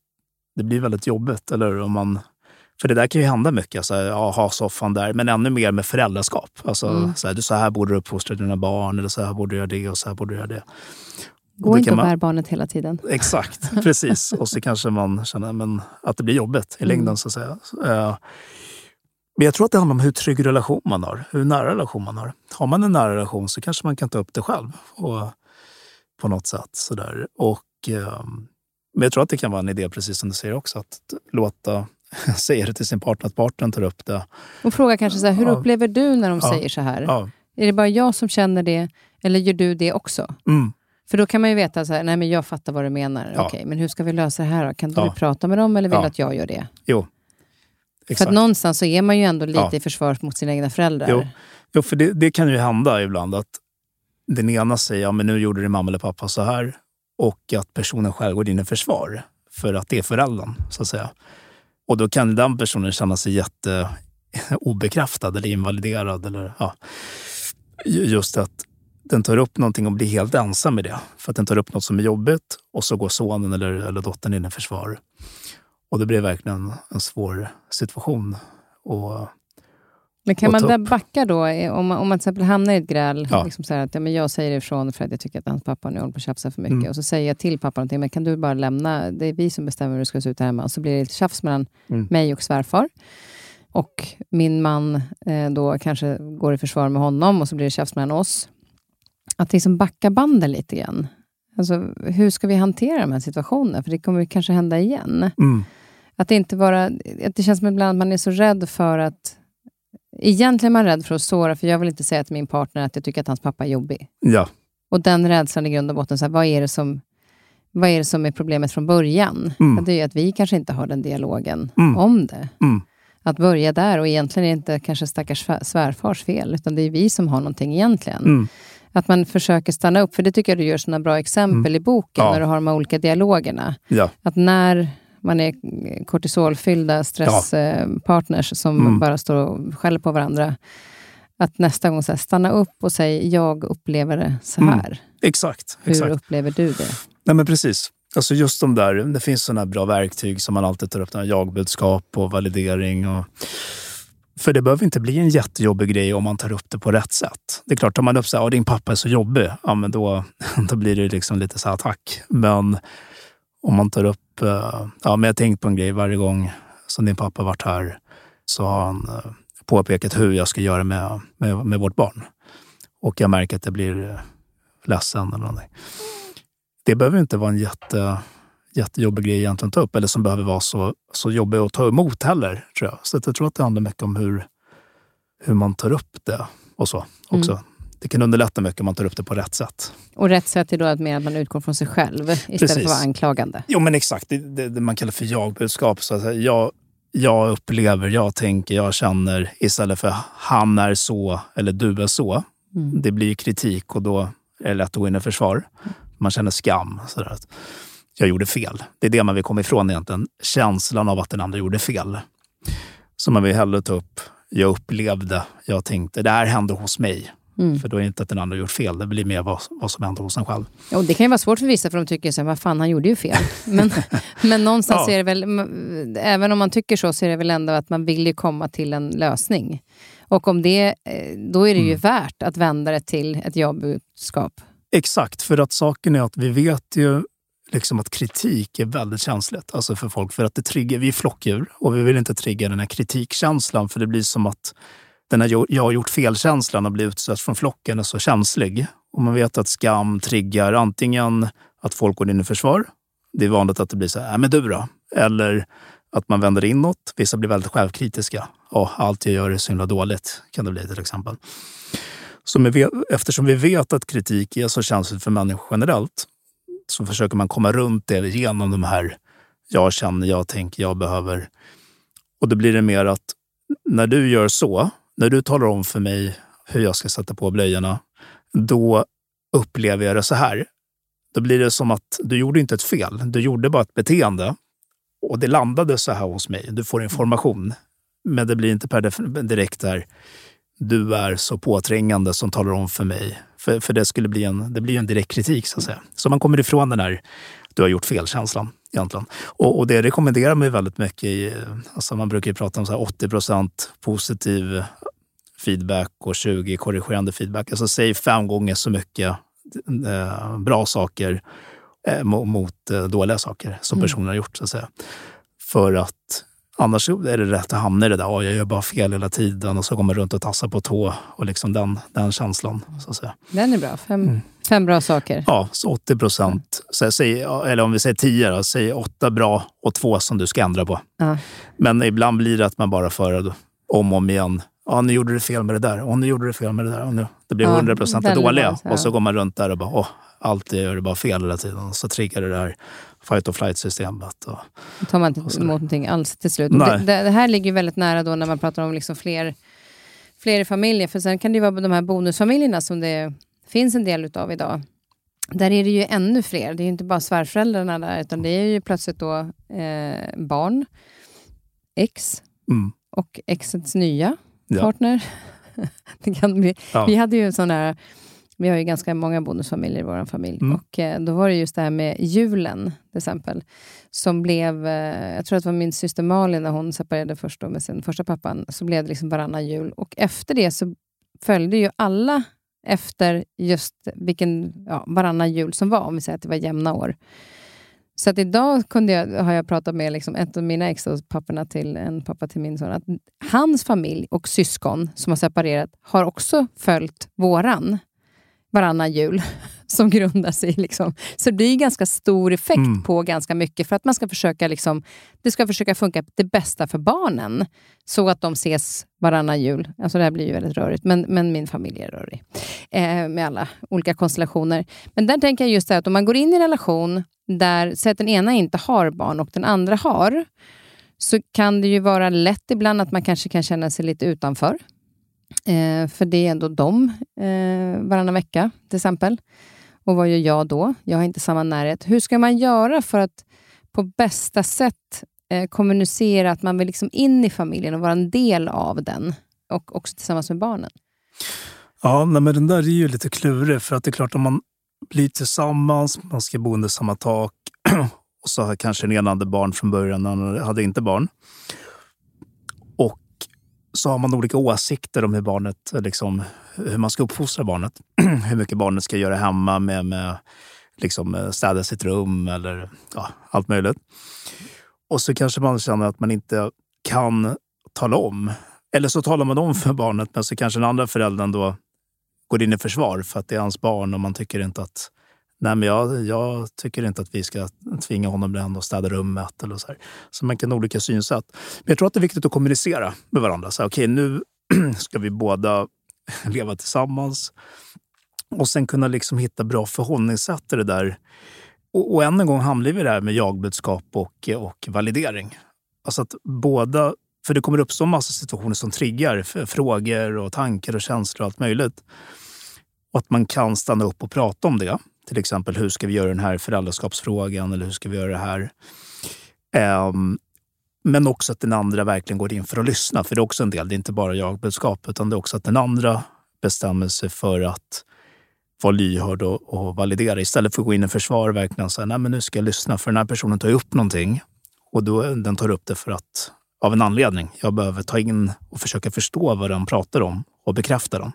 det blir väldigt jobbigt, eller? Om man, för det där kan ju hända mycket. Så här, ja, ha soffan där, men ännu mer med föräldraskap. Alltså, Mm. så, här, du, så här borde du uppfostra dina barn, eller så här borde du göra det och så här borde du göra det. Gå inte och man- bär barnet hela tiden. Exakt, precis. Och så kanske man känner men, att det blir jobbigt i längden. så att säga. Eh, Men jag tror att det handlar om hur trygg relation man har, hur nära relation man har. Har man en nära relation så kanske man kan ta upp det själv och, på något sätt. Sådär. Och, eh, men jag tror att det kan vara en idé, precis som du säger också, att låta [laughs] säga det till sin partner, att partnern tar upp det. Och fråga kanske så här, hur Ja. upplever du när de Ja. säger så här? Ja. Är det bara jag som känner det eller gör du det också? Mm. För då kan man ju veta så här, nej men jag fattar vad du menar. Ja. Okej, men hur ska vi lösa det här då? Kan du prata med dem eller vill du att jag gör det? Jo, För att någonstans så är man ju ändå lite Ja. i försvar mot sina egna föräldrar. Jo. Jo, för det, det kan ju hända ibland att den ena säger ja, men nu gjorde din mamma eller pappa så här. och att personen själv går in i försvar för att det är föräldern, så att säga. Och då kan den personen känna sig jätte [laughs] obekräftad eller invaliderad. Eller, ja. Just att den tar upp någonting och blir helt ensam med det. För att den tar upp något som är jobbigt och så går sonen eller, eller dottern in i försvar. Och det blir verkligen en svår situation. Och, men kan man där backa då? Om man, om man till exempel hamnar i ett gräl, ja. liksom så att ja, men jag säger ifrån för att jag tycker att hans pappa nu håller på att tjafsa för mycket. Mm. Och så säger jag till pappa någonting, men kan du bara lämna? Det är vi som bestämmer hur det ska se ut här hemma. Och så blir det lite tjafs mellan mm. mig och svärfar. Och min man eh, då kanske går i försvar med honom och så blir det tjafs mellan oss. Att liksom backa banden lite grann. Alltså, hur ska vi hantera de här situationerna? För det kommer kanske hända igen. Mm. Att det inte vara... Att det känns som ibland att man är så rädd för att... Egentligen är man rädd för att såra, för jag vill inte säga till min partner att jag tycker att hans pappa är jobbig. Ja. Och den rädslan i grund och botten, så här, vad, är det som, vad är det som är problemet från början? Mm. Det är att vi kanske inte har den dialogen mm. om det. Mm. Att börja där, och egentligen är det inte kanske stackars svärfars fel, utan det är vi som har någonting egentligen. Mm. Att man försöker stanna upp, för det tycker jag du gör sådana bra exempel mm. i boken, ja. när du har de här olika dialogerna. Ja. Att när man är kortisolfyllda stresspartners ja. som mm. bara står och skäller på varandra, att nästa gång så här, stanna upp och säga, jag upplever det så mm. här. Mm. Exakt, exakt. Hur upplever du det? Nej, men precis. Alltså just de där, det finns sådana bra verktyg som man alltid tar upp, jagbudskap och validering. Och för det behöver inte bli en jättejobbig grej om man tar upp det på rätt sätt. Det är klart, tar man upp så här, din pappa är så jobbig, ja, men då, [laughs] då blir det liksom lite så attack. Men om man tar upp, Eh, ja, men jag har tänkt på en grej varje gång som din pappa varit här, så har han eh, påpekat hur jag ska göra med, med, med vårt barn. Och jag märker att det blir eh, ledsen eller någonting. Det behöver inte vara en jätte jättejobbig grej egentligen att ta upp eller som behöver vara så, så jobbig att ta emot heller. Tror jag. Så jag tror att det handlar mycket om hur, hur man tar upp det och så också. Mm. Det kan underlätta mycket om man tar upp det på rätt sätt. Och rätt sätt är då att, mer att man utgår från sig själv istället Precis. för att vara anklagande? Jo, men exakt. Det, det, det man kallar för jag-budskap. Så att jag, jag upplever, jag tänker, jag känner istället för han är så eller du är så. Mm. Det blir kritik och då är det lätt att gå in i försvar. Man känner skam. Sådär jag gjorde fel. Det är det man vill komma ifrån egentligen. Känslan av att den andra gjorde fel. Så man vill hellre ta upp, jag upplevde, jag tänkte, det här hände hos mig. Mm. För då är det inte att den andra gjort fel, det blir mer vad, vad som hände hos en själv. Ja, det kan ju vara svårt för vissa, för de tycker så här, vad fan, han gjorde ju fel. [laughs] Men, men någonstans ja. är det väl, även om man tycker så, så är det väl ändå att man vill ju komma till en lösning. Och om det, eh, då är det ju mm. värt att vända det till ett jobbudskap. Exakt, för att saken är att vi vet ju liksom att kritik är väldigt känsligt alltså för folk. För att det triggar, vi är flockdjur och vi vill inte trigga den här kritikkänslan för det blir som att den här jag har gjort fel-känslan och blir utsatt från flocken är så känslig. Och man vet att skam triggar antingen att folk går in i försvar. Det är vanligt att det blir så här, äh, men du då? Eller att man vänder inåt. Vissa blir väldigt självkritiska. Ja, allt jag gör är så himla dåligt, kan det bli till exempel. Så eftersom vi vet att kritik är så känsligt för människor generellt så försöker man komma runt det genom de här jag känner, jag tänker, jag behöver. Och då blir det mer att när du gör så, när du talar om för mig hur jag ska sätta på blöjorna, då upplever jag det så här. Då blir det som att du gjorde inte ett fel, du gjorde bara ett beteende. Och det landade så här hos mig. Du får information. Men det blir inte per direkt där du är så påträngande som talar om för mig. För, för det skulle bli en, det blir en direkt kritik så att säga. Så man kommer ifrån den här du har gjort fel-känslan egentligen. Och, och, det rekommenderar man ju väldigt mycket. I, alltså man brukar ju prata om så 80 procent positiv feedback och 20 korrigerande feedback. Alltså säg fem gånger så mycket eh, bra saker eh, mot eh, dåliga saker som mm. personen har gjort. Så att säga. För att Annars är det rätt att hamna i det där, oh, jag gör bara fel hela tiden och så går man runt och tassar på tå. Och liksom den, den känslan. Så att säga. Den är bra. Fem, mm. fem bra saker. Ja, så 80 procent. Eller om vi säger 10, då, säg åtta bra och två som du ska ändra på. Ja. Men ibland blir det att man bara för om och om igen. Ja, nu gjorde du fel med det där. Och nu gjorde du fel med det där. Och nu, det blir 100 procent ja, dåliga. Bra, och så går man runt där och bara, åh, allt gör det bara fel hela tiden. Och så triggar det där fight or flight-systemet. Och, Då tar man inte emot någonting alls till slut. Det, det, här ligger väldigt nära då när man pratar om liksom fler, fler familjer. För sen kan det ju vara de här bonusfamiljerna som det finns en del utav idag. där är det ju ännu fler. Det är ju inte bara svärföräldrarna där, utan det är ju plötsligt då eh, barn, ex Mm. och exets nya. Partner. [laughs] det kan bli. Vi hade ju en sån där, vi har ju ganska många bonusfamiljer i vår familj. Mm. Och eh, då var det just det här med julen, till exempel. Som blev, eh, jag tror att det var min syster Malin, när hon separerade först med sin första pappan, så blev det liksom varannan jul. Och efter det så följde ju alla efter just vilken ja, varannan jul som var, om vi säger att det var jämna år. Så att idag kunde jag, har jag pratat med liksom ett av mina ex, och papporna till en pappa till min son, att hans familj och syskon som har separerat har också följt våran varannan jul [laughs] som grundar sig. Liksom. Så det blir ganska stor effekt Mm. på ganska mycket för att man ska försöka liksom, det ska försöka funka det bästa för barnen så att de ses varannan jul. Alltså det här blir ju väldigt rörigt, men, men min familj är rörig eh, med alla olika konstellationer. Men där tänker jag just det här att om man går in i en relation där säg att den ena inte har barn och den andra har, så kan det ju vara lätt ibland att man kanske kan känna sig lite utanför. Eh, för det är ändå de eh, varannan vecka till exempel. Och vad gör jag då? Jag har inte samma närhet. Hur ska man göra för att på bästa sätt eh, kommunicera att man vill liksom in i familjen och vara en del av den? Och också tillsammans med barnen. Ja, nej, men den där är ju lite klurig för att det är klart om man blir tillsammans, man ska bo under samma tak [clears throat] och så har kanske den ena hade barn från början, den andra hade inte barn. Så har man olika åsikter om hur barnet, liksom, hur man ska uppfostra barnet. [clears throat] hur mycket barnet ska göra hemma med, med liksom, eh, städa sitt rum eller ja, allt möjligt. Och så kanske man känner att man inte kan tala om. Eller så talar man om för barnet, men så kanske den andra föräldern då går in i försvar för att det är hans barn och man tycker inte att Nej, men jag, jag tycker inte att vi ska tvinga honom att städa rummet. Eller så, här. så man kan ha olika synsätt. Men jag tror att det är viktigt att kommunicera med varandra. Så här, Okej, nu [clears throat] ska vi båda [clears throat] leva tillsammans. Och sen kunna liksom hitta bra förhållningssätt i det där. Och, och än en gång hamnar vi där med jagbudskap och, och validering. Alltså att båda, för det kommer uppstå en massa situationer som triggar frågor och tankar och känslor och allt möjligt. Och att man kan stanna upp och prata om det. Till exempel, hur ska vi göra den här föräldraskapsfrågan eller hur ska vi göra det här? Um, men också att den andra verkligen går in för att lyssna. För det är också en del, det är inte bara jag-budskap, utan det är också att den andra bestämmer sig för att vara lyhörd och, och validera. Istället för att gå in i försvar verkligen säga, nej men nu ska jag lyssna. För den här personen tar ju upp någonting och då, den tar upp det för att, av en anledning. Jag behöver ta in och försöka förstå vad den pratar om och bekräfta den.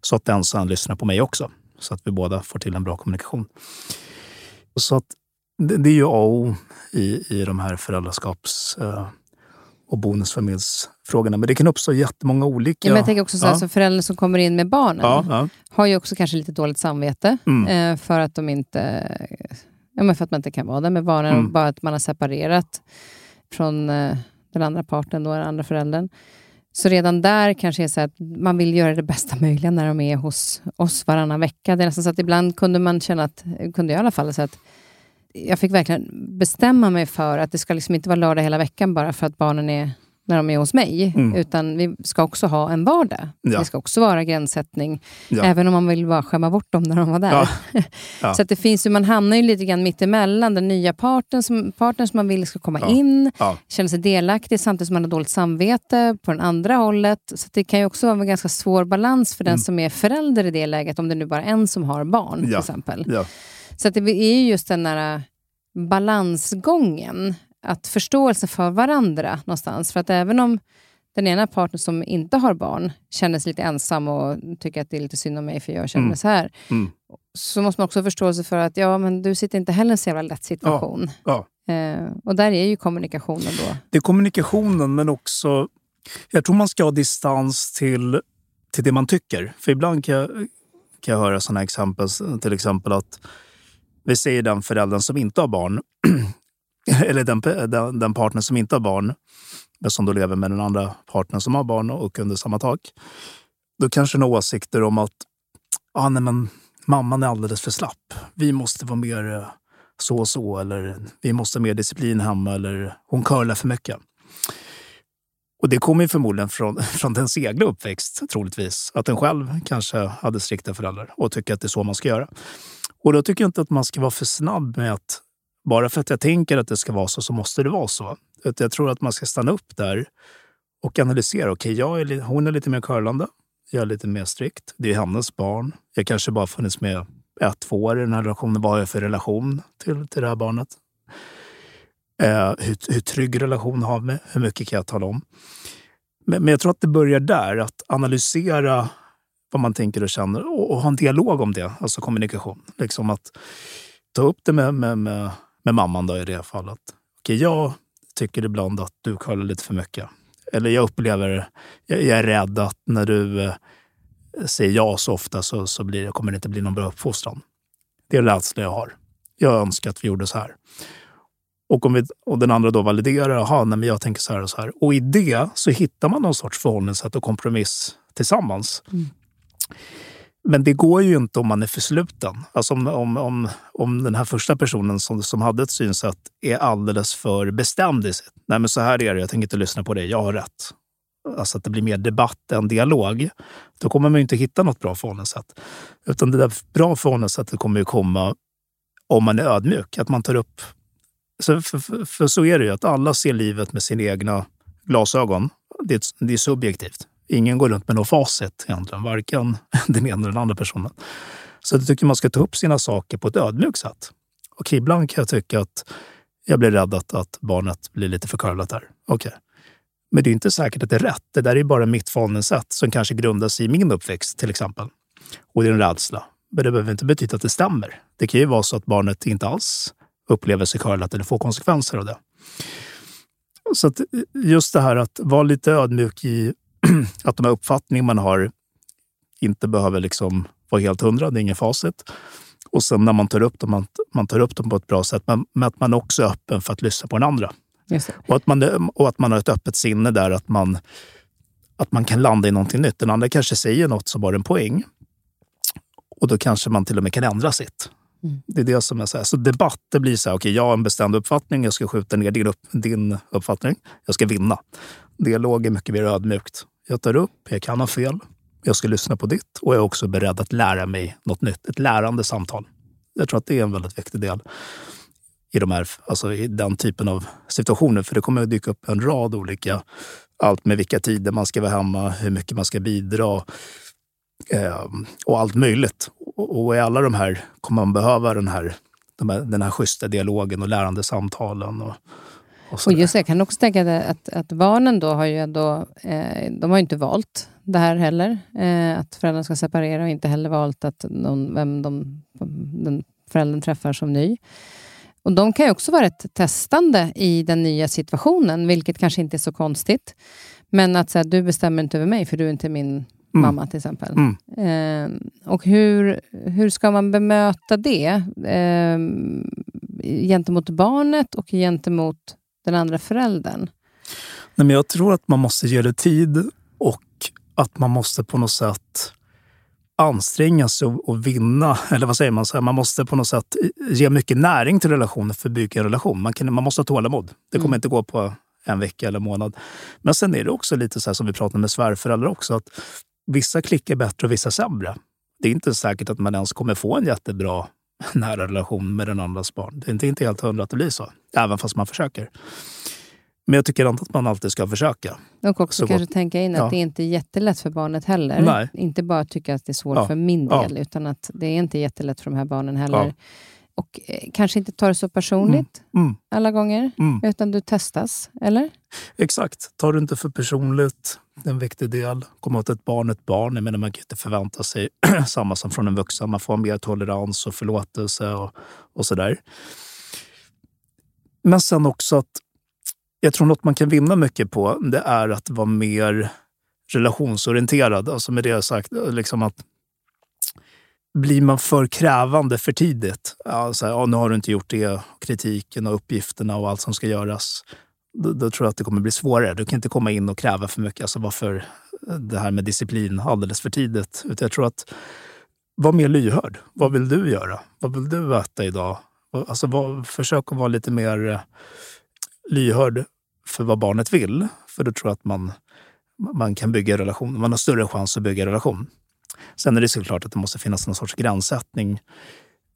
Så att den sen lyssnar på mig också. Så att vi båda får till en bra kommunikation. Så att det, det är ju A och O i, i de här föräldraskaps eh, och bonusfamiljsfrågorna. Men det kan uppstå jättemånga olika... Ja, men jag tänker också så, här, ja. så föräldrar som kommer in med barnen Ja, ja. har ju också kanske lite dåligt samvete Mm. eh, för att de inte ja, men för att man inte kan vara där med barnen, Mm. bara att man har separerat från eh, den andra parten, då, den andra föräldern. Så redan där kanske är så att man vill göra det bästa möjliga när de är hos oss varannan vecka. Det är nästan så att ibland kunde man känna att, kunde jag i alla fall, så att jag fick verkligen bestämma mig för att det ska liksom inte vara lördag hela veckan bara för att barnen är när de är hos mig. Mm. Utan vi ska också ha en vardag. Ja. Det ska också vara gränssättning. Ja. Även om man vill bara skämma bort dem när de var där. Ja. [laughs] Så det finns ju, man hamnar ju lite grann mittemellan. Den nya parten som, partnern som man vill ska komma in, Ja. känna sig delaktig samtidigt som man har dåligt samvete på den andra hållet. Så det kan ju också vara en ganska svår balans för den Mm. som är förälder i det läget, om det nu bara är en som har barn till exempel. Så det är ju just den där balansgången, att förståelse för varandra någonstans. För att även om den ena parten som inte har barn känner sig lite ensam och tycker att det är lite synd om mig för jag känner Mm. så här. Mm. Så måste man också ha förståelse för att ja, men du sitter inte heller i en så jävla lätt situation. Ja. Eh, och där är ju kommunikationen då. Det är kommunikationen, men också... Jag tror man ska ha distans till, till det man tycker. För ibland kan jag, kan jag höra sådana exempel. Till exempel att vi säger den föräldern som inte har barn, [laughs] eller den, den, den partner som inte har barn, men som då lever med den andra partnern som har barn och under samma tak. Då kanske några åsikter om att ah, nej, men mamman är alldeles för slapp. Vi måste vara mer eh, så och så, eller vi måste ha mer disciplin hemma, eller hon curlar för mycket. Och det kommer ju förmodligen från, [laughs] från den segla uppväxt, troligtvis. Att den själv kanske hade strikta föräldrar och tycker att det är så man ska göra. Och då tycker jag inte att man ska vara för snabb med att bara för att jag tänker att det ska vara så, så måste det vara så. Jag tror att man ska stanna upp där och analysera. Okej, okay, hon är lite mer curlande. Jag är lite mer strikt. Det är hennes barn. Jag kanske bara funnits med ett, två år i den här relationen. Vad har jag för relation till, till det här barnet? Eh, hur, hur trygg relation har vi? Hur mycket kan jag tala om? Men, men, jag tror att det börjar där, att analysera vad man tänker och känner och, och ha en dialog om det, alltså kommunikation. Liksom att ta upp det med, med, med, med mamman då i det fallet. Okej, jag tycker ibland att du kollar lite för mycket. Eller jag upplever, jag, jag är rädd att när du eh, säger ja så ofta så, så blir, kommer det inte bli någon bra uppfostran. Det är rädsla jag har. Jag önskar att vi gjorde så här. Och, om vi, och den andra då validerar, jaha, nej, men jag tänker så här och så här. Och i det så hittar man någon sorts förhållningssätt och kompromiss tillsammans. Mm. Men det går ju inte om man är försluten. Alltså om, om, om, om den här första personen som, som hade ett synsätt är alldeles för bestämd i sitt. Nej, men så här är det, jag tänker inte lyssna på dig, jag har rätt. Alltså att det blir mer debatt än dialog. Då kommer man ju inte hitta något bra förhållningssätt. Utan det där bra förhållningssättet kommer ju komma om man är ödmjuk. Att man tar upp... Så för, för, för så är det ju, att alla ser livet med sina egna glasögon. Det, det är subjektivt. Ingen går runt med något facit egentligen, varken [laughs] den ena eller den andra personen. Så jag tycker man ska ta upp sina saker på ett ödmjukt sätt. Och ibland kan jag tycka att jag blir rädd att, att barnet blir lite för curlat där. Okay. Men det är inte säkert att det är rätt. Det där är bara mitt förhållningssätt som kanske grundas i min uppväxt till exempel. Och det är en rädsla. Men det behöver inte betyda att det stämmer. Det kan ju vara så att barnet inte alls upplever sig curlat eller får konsekvenser av det. Så eh, just det här att vara lite ödmjuk i [clears throat] att de här uppfattningar man har inte behöver liksom vara helt hundra, det är ingen facit. Och sen när man tar upp dem, man, man tar upp dem på ett bra sätt, men, men att man också är öppen för att lyssna på den andra. Och, att man, och att man har ett öppet sinne där, att man, att man kan landa i någonting nytt. Den andra kanske säger något som har en poäng. Och då kanske man till och med kan ändra sitt. Mm. Det är det som så här. Så debatt, det blir så här, okej, okay, jag har en bestämd uppfattning, jag ska skjuta ner din, upp, din uppfattning, jag ska vinna. Dialog är mycket mer ödmjukt. Jag tar upp, jag kan ha fel, jag ska lyssna på ditt och jag är också beredd att lära mig något nytt. Ett lärande samtal. Jag tror att det är en väldigt viktig del i, de här, alltså i den typen av situationer. För det kommer att dyka upp en rad olika, allt med vilka tider man ska vara hemma, hur mycket man ska bidra eh, och allt möjligt. Och, och, i alla de här kommer man behöva den här, de här, den här schyssta dialogen och lärande samtalen. Och, och, och just det, jag kan också tänka att, att barnen då har ju ändå, eh, de har inte valt det här heller. Eh, att föräldrarna ska separera och inte heller valt att någon, vem de, den föräldern träffar som ny. Och De kan ju också vara ett testande i den nya situationen, vilket kanske inte är så konstigt. Men att säga, du bestämmer inte över mig, för du är inte min mm. mamma till exempel. Mm. Eh, och hur, hur ska man bemöta det eh, gentemot barnet och gentemot den andra föräldern? Nej, men jag tror att man måste ge det tid och att man måste på något sätt anstränga sig och, vinna. [laughs] Eller vad säger man? Så här, man måste på något sätt ge mycket näring till relationen för att bygga en relation. Man, kan, man måste ha tålamod. Det kommer mm. inte gå på en vecka eller månad. Men sen är det också lite så här som vi pratade med svärföräldrar också. att Vissa klickar bättre och vissa sämre. Det är inte säkert att man ens kommer få en jättebra [laughs] nära relation med den andras barn. Det är inte, inte helt hundra att det blir så, även fast man försöker. Men jag tycker inte att man alltid ska försöka. Och också så kanske gott. tänka in att ja. det är inte är jättelätt för barnet heller. Nej. Inte bara tycka att det är svårt ja. för min del, ja. utan att det är inte jättelätt för de här barnen heller. Och eh, kanske inte ta det så personligt mm. Mm. alla gånger, mm. utan du testas, eller? Exakt. Ta det inte för personligt. Det är en viktig del. Komma åt ett barn ett barn. Jag menar, man kan inte förvänta sig [clears throat] samma som från en vuxen. Man får mer tolerans och förlåtelse och, och sådär. Men sen också att jag tror något man kan vinna mycket på, det är att vara mer relationsorienterad. Alltså med det sagt, liksom att blir man för krävande för tidigt, ja, så här, ja, nu har du inte gjort det, kritiken och uppgifterna och allt som ska göras, då, då, tror jag att det kommer bli svårare. Du kan inte komma in och kräva för mycket. Alltså varför eh, det här med disciplin alldeles för tidigt? Utan jag tror att var mer lyhörd. Vad vill du göra? Vad vill du äta idag? Alltså, var, försök att vara lite mer eh, lyhörd för vad barnet vill. För då tror jag att man, man kan bygga relation. Man har större chans att bygga relation. Sen är det såklart att det måste finnas någon sorts gränssättning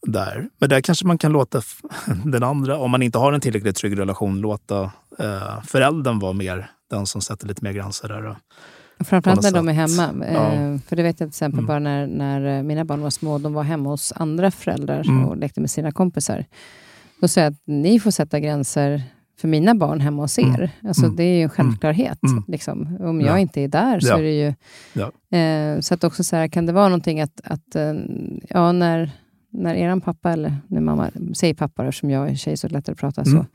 där. Men där kanske man kan låta [laughs] den andra, om man inte har en tillräckligt trygg relation, låta eh, föräldern vara mer den som sätter lite mer gränser där. Framförallt när de är hemma. Ja. Eh, för det vet jag till exempel mm. bara när, när eh, mina barn var små. De var hemma hos andra föräldrar mm. och lekte med sina kompisar. Då säger jag att ni får sätta gränser för mina barn hemma hos mm. er. Mm. Alltså, Det är ju en mm. självklarhet. Mm. Liksom. Om jag ja. inte är där så ja. är det ju... Ja. Eh, så att också så här, kan det vara någonting att, att eh, ja, när, när er pappa, eller när mamma, säger pappa eftersom jag är tjej så är det lättare att prata så,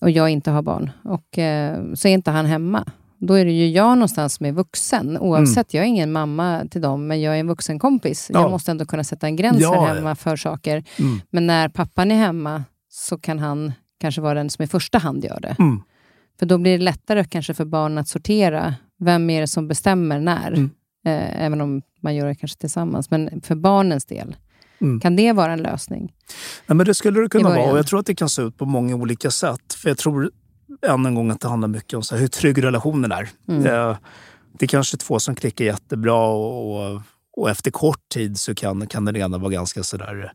och jag inte har barn, och eh, så är inte han hemma. Då är det ju jag någonstans som är vuxen. Oavsett, mm. jag är ingen mamma till dem, men jag är en vuxen kompis. Ja. Jag måste ändå kunna sätta en gräns här hemma för saker. Mm. Men när pappan är hemma så kan han kanske vara den som i första hand gör det. Mm. För då blir det lättare kanske för barnen att sortera. Vem är det som bestämmer när? Mm. Eh, även om man gör det kanske tillsammans. Men för barnens del, mm. kan det vara en lösning? Ja, men det skulle det kunna vara. Och jag tror att det kan se ut på många olika sätt. För jag tror än en gång att det handlar mycket om så här, hur trygg relationen är. Mm. Eh, det är kanske två som klickar jättebra och, och efter kort tid så kan, kan den ena vara ganska sådär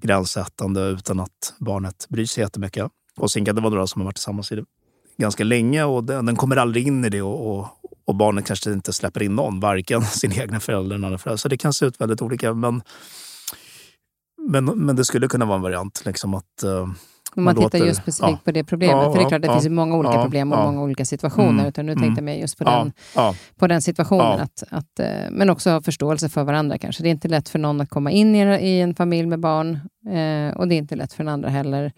gränssättande utan att barnet bryr sig jättemycket. Och sen kan det vara några som har varit tillsammans i det ganska länge och den, den kommer aldrig in i det och, och, och, barnet kanske inte släpper in någon, varken [laughs] sin egna förälder eller andra föräldrar. Så det kan se ut väldigt olika. Men, men, men det skulle kunna vara en variant. Liksom att, uh, om man, man tittar just specifikt ja. på det problemet. Ja, för det är klart, det ja, finns många olika problem och många olika situationer. Mm, utan nu mm, tänkte jag mer just på den, på den situationen. Att, att, eh, men också ha förståelse för varandra kanske. Det är inte lätt för någon att komma in i, en familj med barn. Eh, och det är inte lätt för den andra heller.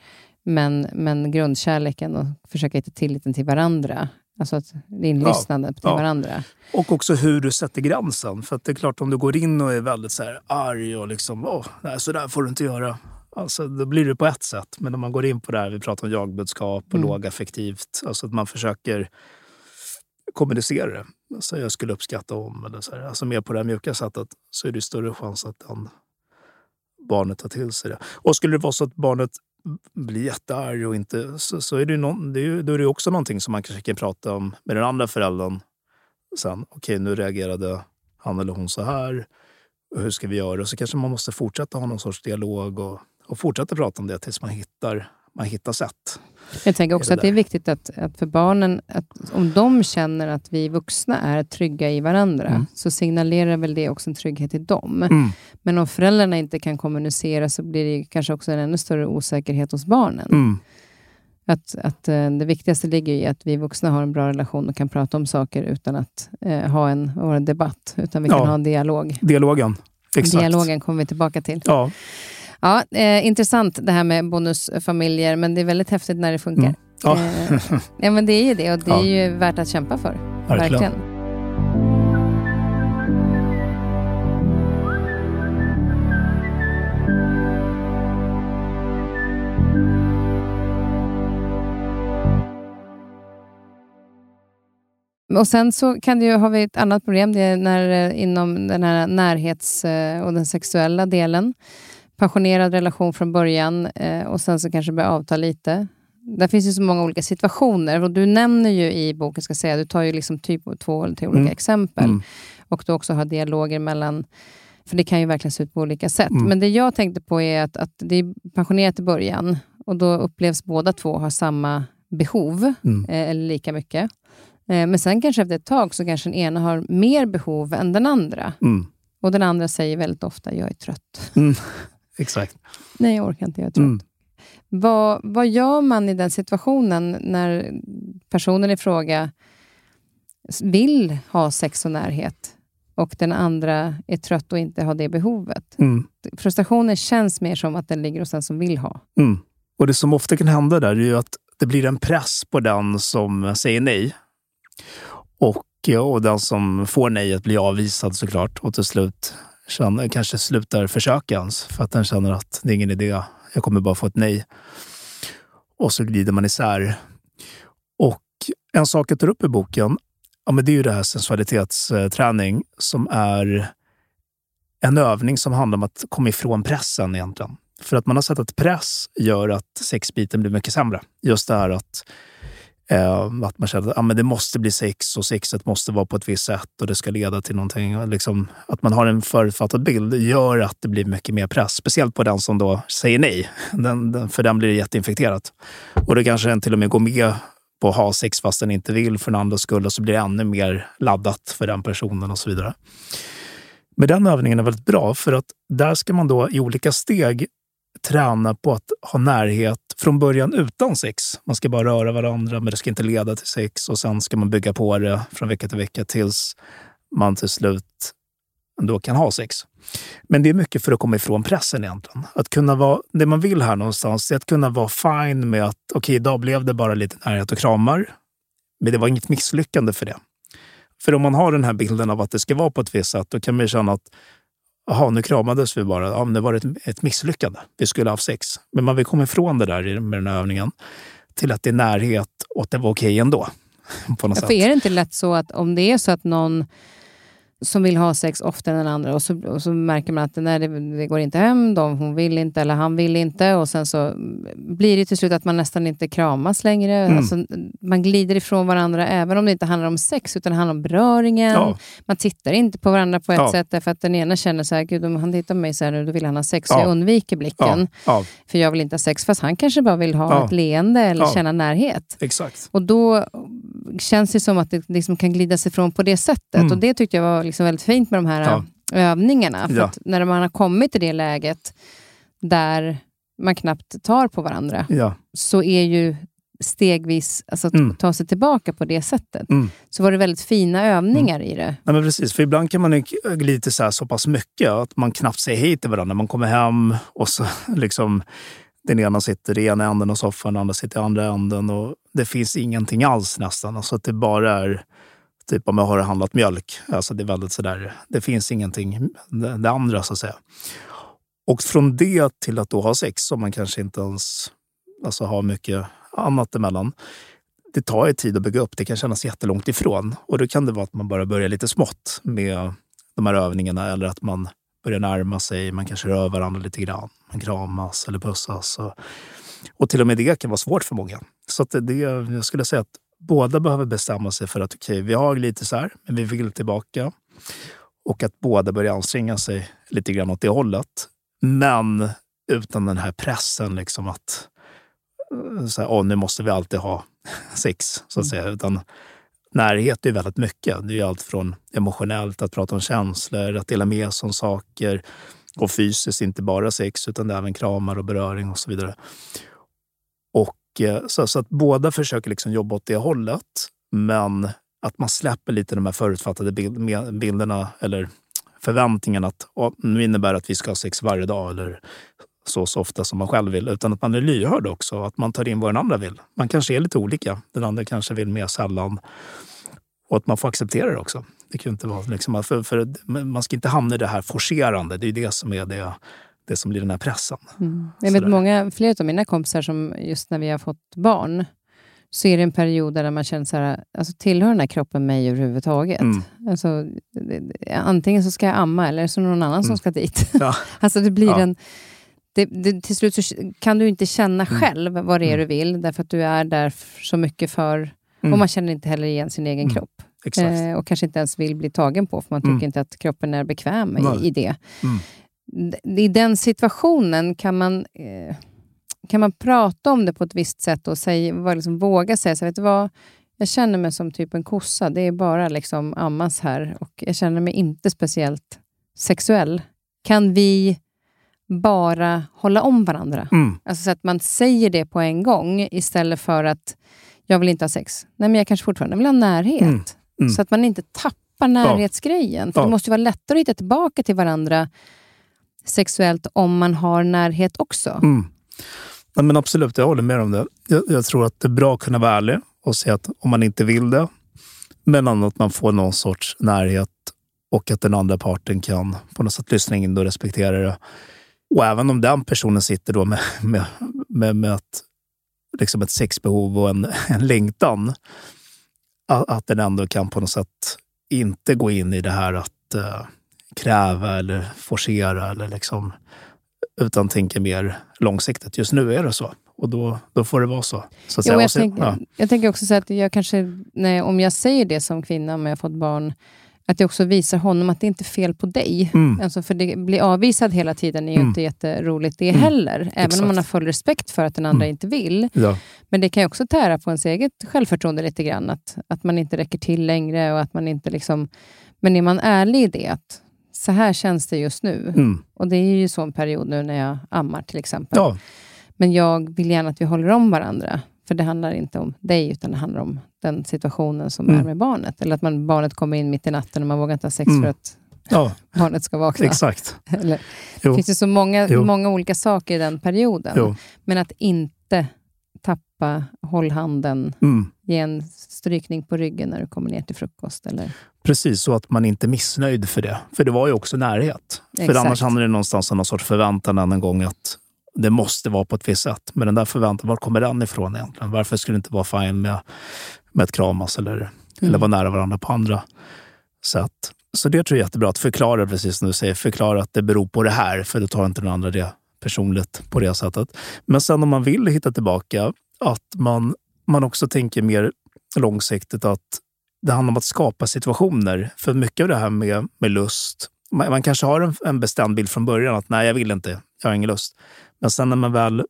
Men, men grundkärleken och försöka hitta tilliten till varandra. Alltså att inlyssnande ja, till ja. varandra. Och också hur du sätter gränsen. För det är klart, om du går in och är väldigt så här arg och liksom, åh, nej, så där får du inte göra. Alltså, då blir det på ett sätt. Men om man går in på det här, vi pratar om jagbudskap och mm. lågaffektivt. Alltså att man försöker kommunicera det. Alltså jag skulle uppskatta om, eller så här. Alltså mer på det här mjuka sättet, så är det större chans att den barnet tar till sig det. Och skulle det vara så att barnet blir jättearg och inte, så, så är det, någon, det är, då är det också någonting som man kanske kan prata om med den andra föräldern sen. Okej, okay, nu reagerade han eller hon så här. Hur ska vi göra? Och så kanske man måste fortsätta ha någon sorts dialog och och fortsätta prata om det tills man hittar, man hittar sätt. Jag tänker också det att det är viktigt att, att för barnen, att om de känner att vi vuxna är trygga i varandra, mm. så signalerar väl det också en trygghet i dem. Mm. Men om föräldrarna inte kan kommunicera så blir det kanske också en ännu större osäkerhet hos barnen. Mm. Att, att eh, det viktigaste ligger i att vi vuxna har en bra relation och kan prata om saker utan att eh, ha en, en debatt, utan vi kan ja, ha en dialog. Dialogen. Exakt. Dialogen kommer vi tillbaka till. Ja. Ja, eh, intressant det här med bonusfamiljer, men det är väldigt häftigt när det funkar. Mm. Ja. Eh, [laughs] ja, men det är ju det och det är ju värt att kämpa för. Verkligen. Verkligen. Och sen så kan det ju, har vi ett annat problem, det är när, eh, inom den här närhets eh, och den sexuella delen passionerad relation från början eh, och sen så kanske börjar avta lite. Där finns ju så många olika situationer och du nämner ju i boken, ska säga, du tar ju liksom typ två eller tre olika mm. exempel mm. och du också har dialoger mellan för det kan ju verkligen se ut på olika sätt. Mm. Men det jag tänkte på är att, att det är passionerat i början och då upplevs båda två ha samma behov, mm. eh, eller lika mycket. Eh, men sen kanske efter ett tag så kanske den ena har mer behov än den andra. Mm. Och den andra säger väldigt ofta, jag är trött. [laughs] Exakt. Nej, jag orkar inte. Jag trött. Mm. Vad, vad gör man i den situationen när personen i fråga vill ha sex och närhet och den andra är trött och inte har det behovet? Mm. Frustrationen känns mer som att den ligger hos den som vill ha. Mm. Och Det som ofta kan hända där är ju att det blir en press på den som säger nej. Och, och den som får nej att bli avvisad såklart. Och till slut känner, kanske slutar försöka ens för att den känner att det är ingen idé. Jag kommer bara få ett nej. Och så glider man isär. Och en sak jag tar upp i boken, ja, men det är ju det här sensualitetsträning som är en övning som handlar om att komma ifrån pressen egentligen. För att man har sett att press gör att sexbiten blir mycket sämre. Just det här att Ehm, att man känner att ah, men det måste bli sex och sexet måste vara på ett visst sätt och det ska leda till någonting. Liksom, att man har en förutfattad bild gör att det blir mycket mer press. Speciellt på den som då säger nej. Den, den, för den blir det jätteinfekterat. Och då kanske den till och med går med på att ha sex fast den inte vill för den andras skull och så blir det ännu mer laddat för den personen och så vidare. Men den övningen är väldigt bra för att där ska man då i olika steg träna på att ha närhet från början utan sex. Man ska bara röra varandra, men det ska inte leda till sex. Och sen ska man bygga på det från vecka till vecka tills man till slut ändå kan ha sex. Men det är mycket för att komma ifrån pressen egentligen. Att kunna vara, det man vill här någonstans är att kunna vara fine med att okej, okay, idag blev det bara lite närhet och kramar. Men det var inget misslyckande för det. För om man har den här bilden av att det ska vara på ett visst sätt, då kan man känna att Jaha, nu kramades vi bara. Ja, men det var ett, ett misslyckande. Vi skulle ha haft sex. Men man vill komma ifrån det där med den här övningen till att det är närhet och att det var okej ändå. [laughs] På något ja, sätt. För är det inte lätt så att om det är så att någon som vill ha sex oftare än den andra och så, och så märker man att nej, det, det, går inte hem, de, hon vill inte eller han vill inte och sen så blir det till slut att man nästan inte kramas längre. Mm. Alltså, man glider ifrån varandra även om det inte handlar om sex utan det handlar om beröringen. Ja. Man tittar inte på varandra på ett ja. sätt därför att den ena känner så här, gud om han tittar på mig så här nu då vill han ha sex. Ja. Jag undviker blicken. För jag vill inte ha sex fast han kanske bara vill ha ett leende eller känna närhet. Exakt. Och då känns det som att det liksom kan glidas ifrån på det sättet. Mm. Och det tyckte jag var liksom väldigt fint med de här ja. övningarna. För ja. när man har kommit till det läget där man knappt tar på varandra, ja. så är ju stegvis, alltså att mm. ta sig tillbaka på det sättet. Mm. Så var det väldigt fina övningar mm. i det. Ja, men precis, för ibland kan man glida så, här så pass mycket att man knappt säger hej till varandra. Man kommer hem och så [laughs] liksom den ena sitter i ena änden av soffan, den andra sitter i andra änden. Och det finns ingenting alls nästan. Alltså att det bara är typ om jag har handlat mjölk. Alltså det är väldigt sådär, det finns ingenting det, det andra så att säga. Och från det till att då ha sex som man kanske inte ens alltså, har mycket annat emellan. Det tar ju tid att bygga upp. Det kan kännas jättelångt ifrån. Och då kan det vara att man bara börjar lite smått med de här övningarna eller att man börjar närma sig. Man kanske rör varandra lite grann. Man kramas eller pussas. Och, och till och med det kan vara svårt för många. Så att det, jag skulle säga att båda behöver bestämma sig för att okej, okay, vi har lite så här, men vi vill tillbaka. Och att båda börjar anstränga sig lite grann åt det hållet. Men utan den här pressen liksom att eh, så här, oh, nu måste vi alltid ha sex, så att mm. säga. Utan närhet är väldigt mycket. Det är allt från emotionellt, att prata om känslor, att dela med sig om saker och fysiskt, inte bara sex utan det är även kramar och beröring och så vidare. Och eh, så, så, att båda försöker liksom jobba åt det hållet, men att man släpper lite de här förutfattade bild, bilderna eller förväntningarna att nu innebär att vi ska ha sex varje dag eller så, så ofta som man själv vill. Utan att man är lyhörd också, att man tar in vad den andra vill. Man kanske är lite olika. Den andra kanske vill mer sällan. Och att man får acceptera det också. Det kan inte vara liksom, för, för man ska inte hamna i det här forcerande. Det är det som är det det som blir den här pressen. Mm. Jag vet många, flera av mina kompisar som just när vi har fått barn, så är det en period där man känner så här, alltså tillhör den här kroppen mig överhuvudtaget? Mm. Alltså, antingen så ska jag amma eller så är det någon annan mm. som ska dit. Ja. [laughs] alltså det blir ja. en... Det, det, till slut så kan du inte känna mm. själv vad det är mm. du vill, därför att du är där så mycket för... Och mm. man känner inte heller igen sin egen kropp. Eh, och kanske inte ens vill bli tagen på, för man tycker inte att kroppen är bekväm i, i det i den situationen kan man, eh, kan man prata om det på ett visst sätt och säga, liksom våga säga så vet du vad, jag känner mig som typ en kossa. Det är bara liksom ammas här och jag känner mig inte speciellt sexuell. Kan vi bara hålla om varandra? Mm. Alltså så att man säger det på en gång istället för att jag vill inte ha sex. Nej, men jag kanske fortfarande vill ha närhet. Mm. Mm. Så att man inte tappar närhetsgrejen. För ja. Det måste vara lättare att hitta tillbaka till varandra sexuellt om man har närhet också. Mm. Ja, men absolut, jag håller med om det. Jag, jag, tror att det är bra att kunna vara ärlig och säga att om man inte vill det, men att man får någon sorts närhet och att den andra parten kan på något sätt lyssna in och respektera det. Och även om den personen sitter då med, med, med, med ett, liksom ett sexbehov och en, en längtan, att, att den ändå kan på något sätt inte gå in i det här att uh, kräva eller forcera eller liksom, utan tänker mer långsiktigt. Just nu är det så. Och då, då får det vara så. så att Jo, säga. jag, tänk, ja. jag tänker också så att jag kanske, när, om jag säger det som kvinna, om jag har fått barn, att jag också visar honom att det inte är fel på dig. Mm. Alltså för det blir avvisad hela tiden är ju Mm. inte jätteroligt det Mm. heller. Även Exakt. om man har full respekt för att den andra Mm. inte vill. Ja. Men det kan ju också tära på ens eget självförtroende lite grann. Att, att man inte räcker till längre och att man inte liksom... Men är man ärlig i det, att så här känns det just nu. Mm. Och det är ju så en period nu när jag ammar till exempel. ja, Men jag vill gärna att vi håller om varandra. För det handlar inte om dig, utan det handlar om den situationen som Mm. är med barnet. Eller att man, barnet kommer in mitt i natten och man vågar inte ha sex Mm. för att ja, [laughs] barnet ska vakna. exakt. [laughs] Eller, det finns ju så många, Jo. många olika saker i den perioden. Jo. Men att inte tappa, håll handen, Mm. ge en strykning på ryggen när du kommer ner till frukost. Eller, Precis, så att man inte är missnöjd för det. För det var ju också närhet. För Exakt. annars handlar det någonstans om någon sorts förväntan en gång att det måste vara på ett visst sätt. Men den där förväntan, var kommer den ifrån egentligen? Varför skulle det inte vara fine med, med ett kramas eller, eller vara nära varandra på andra sätt? Så det tror jag är jättebra att förklara, precis som du säger, förklara att det beror på det här, för då tar inte den andra det personligt på det sättet. Men sen om man vill hitta tillbaka, att man, man också tänker mer långsiktigt att det handlar om att skapa situationer. För mycket av det här med, med lust, man, man kanske har en, en bestämd bild från början att nej, jag vill inte, jag har ingen lust. Men sen när man väl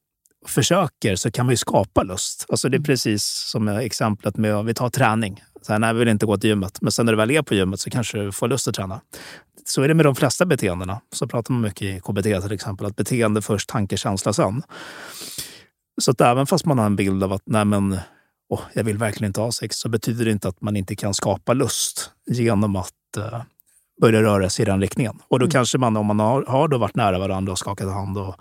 försöker så kan man ju skapa lust. Alltså det är precis som exemplet med, vi tar träning. Så här, nej, jag vill inte gå till gymmet. Men sen när du väl är på gymmet så kanske du får lust att träna. Så är det med de flesta beteendena. Så pratar man mycket i KBT till exempel, att beteende först, tanke, känsla sen. Så att även fast man har en bild av att nej men, åh, jag vill verkligen inte ha sex, så betyder det inte att man inte kan skapa lust genom att eh, börja röra sig i den riktningen. Och då Mm. kanske man, om man har, har då varit nära varandra och skakat hand och,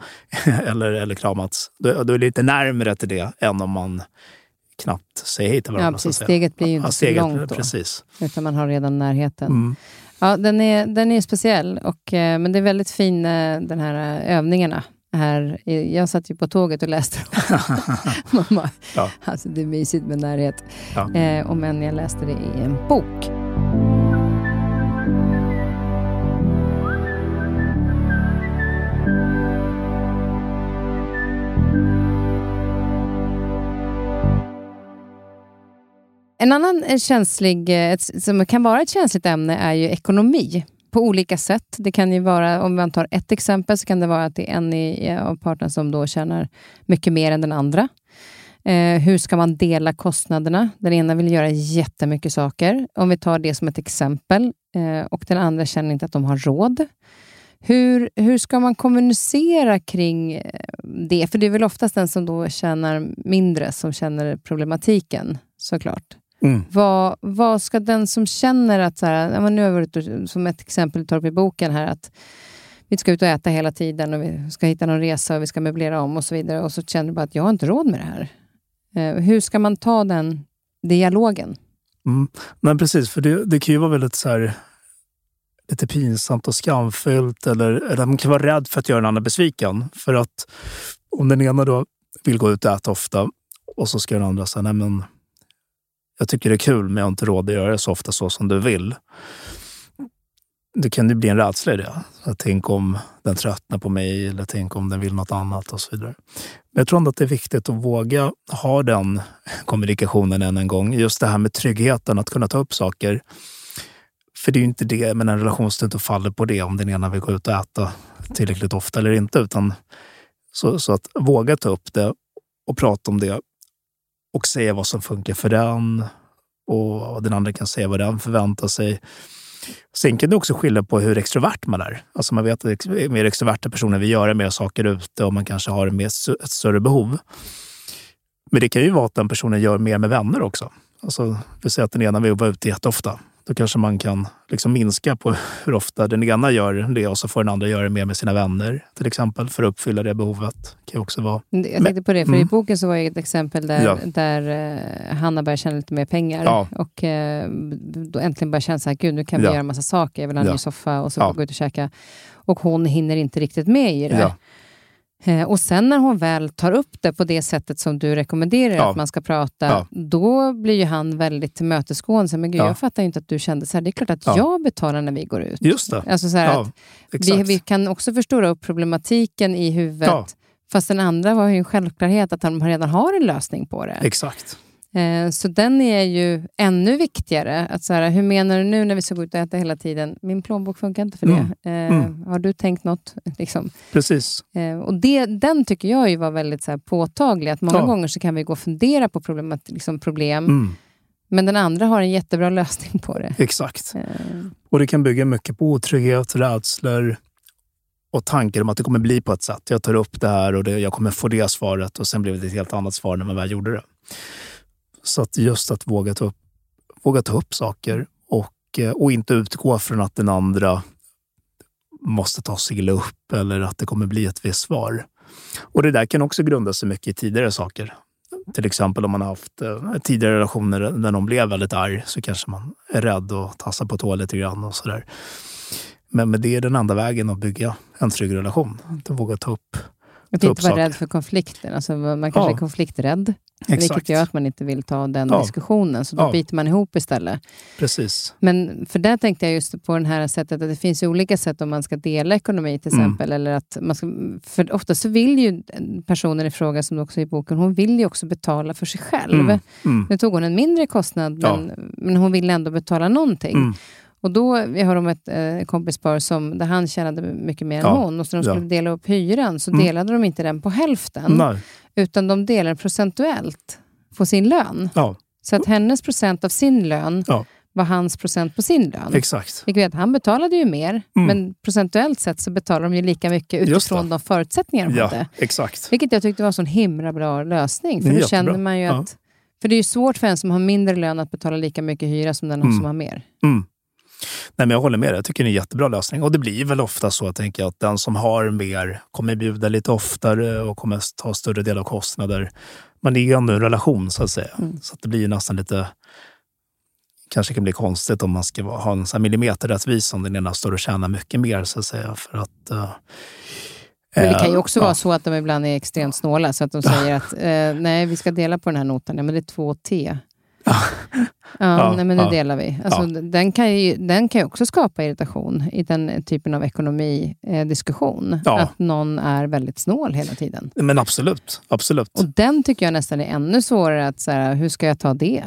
[laughs] eller, eller kramats, då, då är det lite närmare till det än om man knappt säger hej till varandra. ja, så precis. Steget blir ju inte Ja, så steget, långt då. Precis. Utan man har redan närheten. Mm. Ja, den är, den är speciell, och, eh, men det är väldigt fin, eh, den här eh, övningarna. Här, jag satt ju på tåget och läste dem. [laughs] Mamma, Ja. alltså det är mysigt med närhet. Ja. Eh, om än jag läste det i en bok. En annan eh, känslig, eh, som kan vara ett känsligt ämne är ju ekonomi på olika sätt. Det kan ju vara, om man tar ett exempel, så kan det vara att det är en i, eh, av parterna som då tjänar mycket mer än den andra. Eh, hur ska man dela kostnaderna? Den ena vill göra jättemycket saker. Om vi tar det som ett exempel. Eh, och den andra känner inte att de har råd. Hur, hur ska man kommunicera kring det? För det är väl oftast den som då tjänar mindre som känner problematiken, såklart. Mm. Vad, vad ska den som känner att, så här, nu har jag varit, som ett exempel tar upp i boken här, att vi ska ut och äta hela tiden och vi ska hitta någon resa och vi ska möblera om och så vidare. Och så känner du bara att jag har inte råd med det här. Eh, hur ska man ta den dialogen? Mm. Nej, precis. För det, det kan ju vara väldigt så här, lite pinsamt och skamfyllt. Eller, eller man kan vara rädd för att göra den andra besviken. För att om den ena då vill gå ut och äta ofta och så ska den andra säga, nej men jag tycker det är kul men jag har inte råd att göra det så ofta så som du vill. Det kan ju bli en rädsla i det. Att tänk om den tröttnar på mig eller tänk om den vill något annat och så vidare. Men jag tror ändå att det är viktigt att våga ha den kommunikationen än en gång. Just det här med tryggheten, att kunna ta upp saker. För det är ju inte det, men en relation står inte och faller på det om den ena vill gå ut och äta tillräckligt ofta eller inte. Utan så, så att våga ta upp det och prata om det och säga vad som funkar för den och den andra kan säga vad den förväntar sig. Sen kan det också skilja på hur extrovert man är. Alltså man vet att mer extroverta personer vill göra mer saker ute och man kanske har mer, ett större behov. Men det kan ju vara att den personen gör mer med vänner också. Alltså, vi säger att den ena vill vara ute jätteofta. Då kanske man kan liksom minska på [laughs] hur ofta den ena gör det och så får den andra göra det mer med sina vänner till exempel för att uppfylla det behovet. Det kan också vara. Jag Men- tänkte på det, för i mm. boken så var det ett exempel där, Ja. där eh, Hanna börjar tjäna lite mer pengar. Ja. Och eh, då äntligen börjar känna så här, gud nu kan vi Ja. göra massa saker. Jag vill ha en ny soffa och så Ja. gå ut och käka. Och hon hinner inte riktigt med i det. Eh, Och sen när hon väl tar upp det på det sättet som du rekommenderar Ja. att man ska prata, Ja. då blir ju han väldigt tillmötesgående. Men gud, Ja. jag fattar inte att du kände så här. Det är klart att Ja. jag betalar när vi går ut. Just det. Alltså så att vi, vi kan också förstora upp problematiken i huvudet. Fast den andra var ju en självklarhet att han redan har en lösning på det. Exakt. Eh, så den är ju ännu viktigare. Att så här, hur menar du nu när vi ska gå ut och äta hela tiden? Min plånbok funkar inte för det. Mm. Eh, Mm. Har du tänkt något? Liksom. Precis. Eh, och det, den tycker jag ju var väldigt så här, påtaglig. Att många Ja. gånger så kan vi gå och fundera på problemet, liksom problem, Mm. men den andra har en jättebra lösning på det. Exakt. Och det kan bygga mycket på otrygghet, rädslor och tankar om att det kommer bli på ett sätt. Jag tar upp det här och det, jag kommer få det svaret och sen blev det ett helt annat svar när man väl gjorde det. Så att just att våga ta upp, våga ta upp saker och, eh, och inte utgå från att den andra måste ta sig illa upp eller att det kommer bli ett visst svar. Och det där kan också grunda sig mycket i tidigare saker. Till exempel om man har haft eh, tidigare relationer där någon blev väldigt arg så kanske man är rädd och tassar på tå lite grann och sådär. Men, men det är den enda vägen att bygga en trygg relation. Att våga ta upp att inte vara rädd för konflikten. Alltså, man kanske Ja. är konflikträdd, Exakt. vilket gör att man inte vill ta den Ja. diskussionen. Så då Ja. biter man ihop istället. Precis. Men för där tänkte jag just på det här sättet att det finns olika sätt om man ska dela ekonomi till Mm. exempel. Eller att man ska, för ofta så vill ju personen i fråga, som det också i boken, hon vill ju också betala för sig själv. Mm. Mm. Nu tog hon en mindre kostnad, men, men hon ville ändå betala någonting. Och då, vi har om ett eh, kompispar som, där han tjänade mycket mer än Ja. hon. Och så de Ja. skulle dela upp hyran så Mm. delade de inte den på hälften. Nej. Utan de delade procentuellt på sin lön. Ja, Så att hennes procent av sin lön var hans procent på sin lön. exakt. Vilket vet, han betalade ju mer, Mm. men procentuellt sett så betalar de ju lika mycket utifrån de förutsättningar de Ja, hade. exakt. Vilket jag tyckte var en sån himla bra lösning. För då känner man ju att... För det är ju svårt för en som har mindre lön att betala lika mycket hyra som den Mm. som har mer. Mm. Nej, men jag håller med dig. Jag tycker det är en jättebra lösning. Och det blir väl ofta så, jag tänker att den som har mer kommer bjuda lite oftare och kommer ta större del av kostnader. Det är ju ändå en relation, så att säga. Mm. Så att det blir ju nästan lite... kanske kan bli konstigt om man ska ha en här millimeterrättvisa om den ena står och tjänar mycket mer, så att säga. För att... eh, Men det kan ju eh, också ja. vara så att de ibland är extremt snåla, så att de säger att eh, nej, vi ska dela på den här notan. Ja, men det är två T. Ja, Ja, nej, men nu ja. delar vi. Alltså, den, kan ju, den kan ju också skapa irritation i den typen av ekonomidiskussion. Eh. Ja. Att någon är väldigt snål hela tiden. Men absolut. absolut. Och den tycker jag nästan är ännu svårare att, så här, hur ska jag ta det?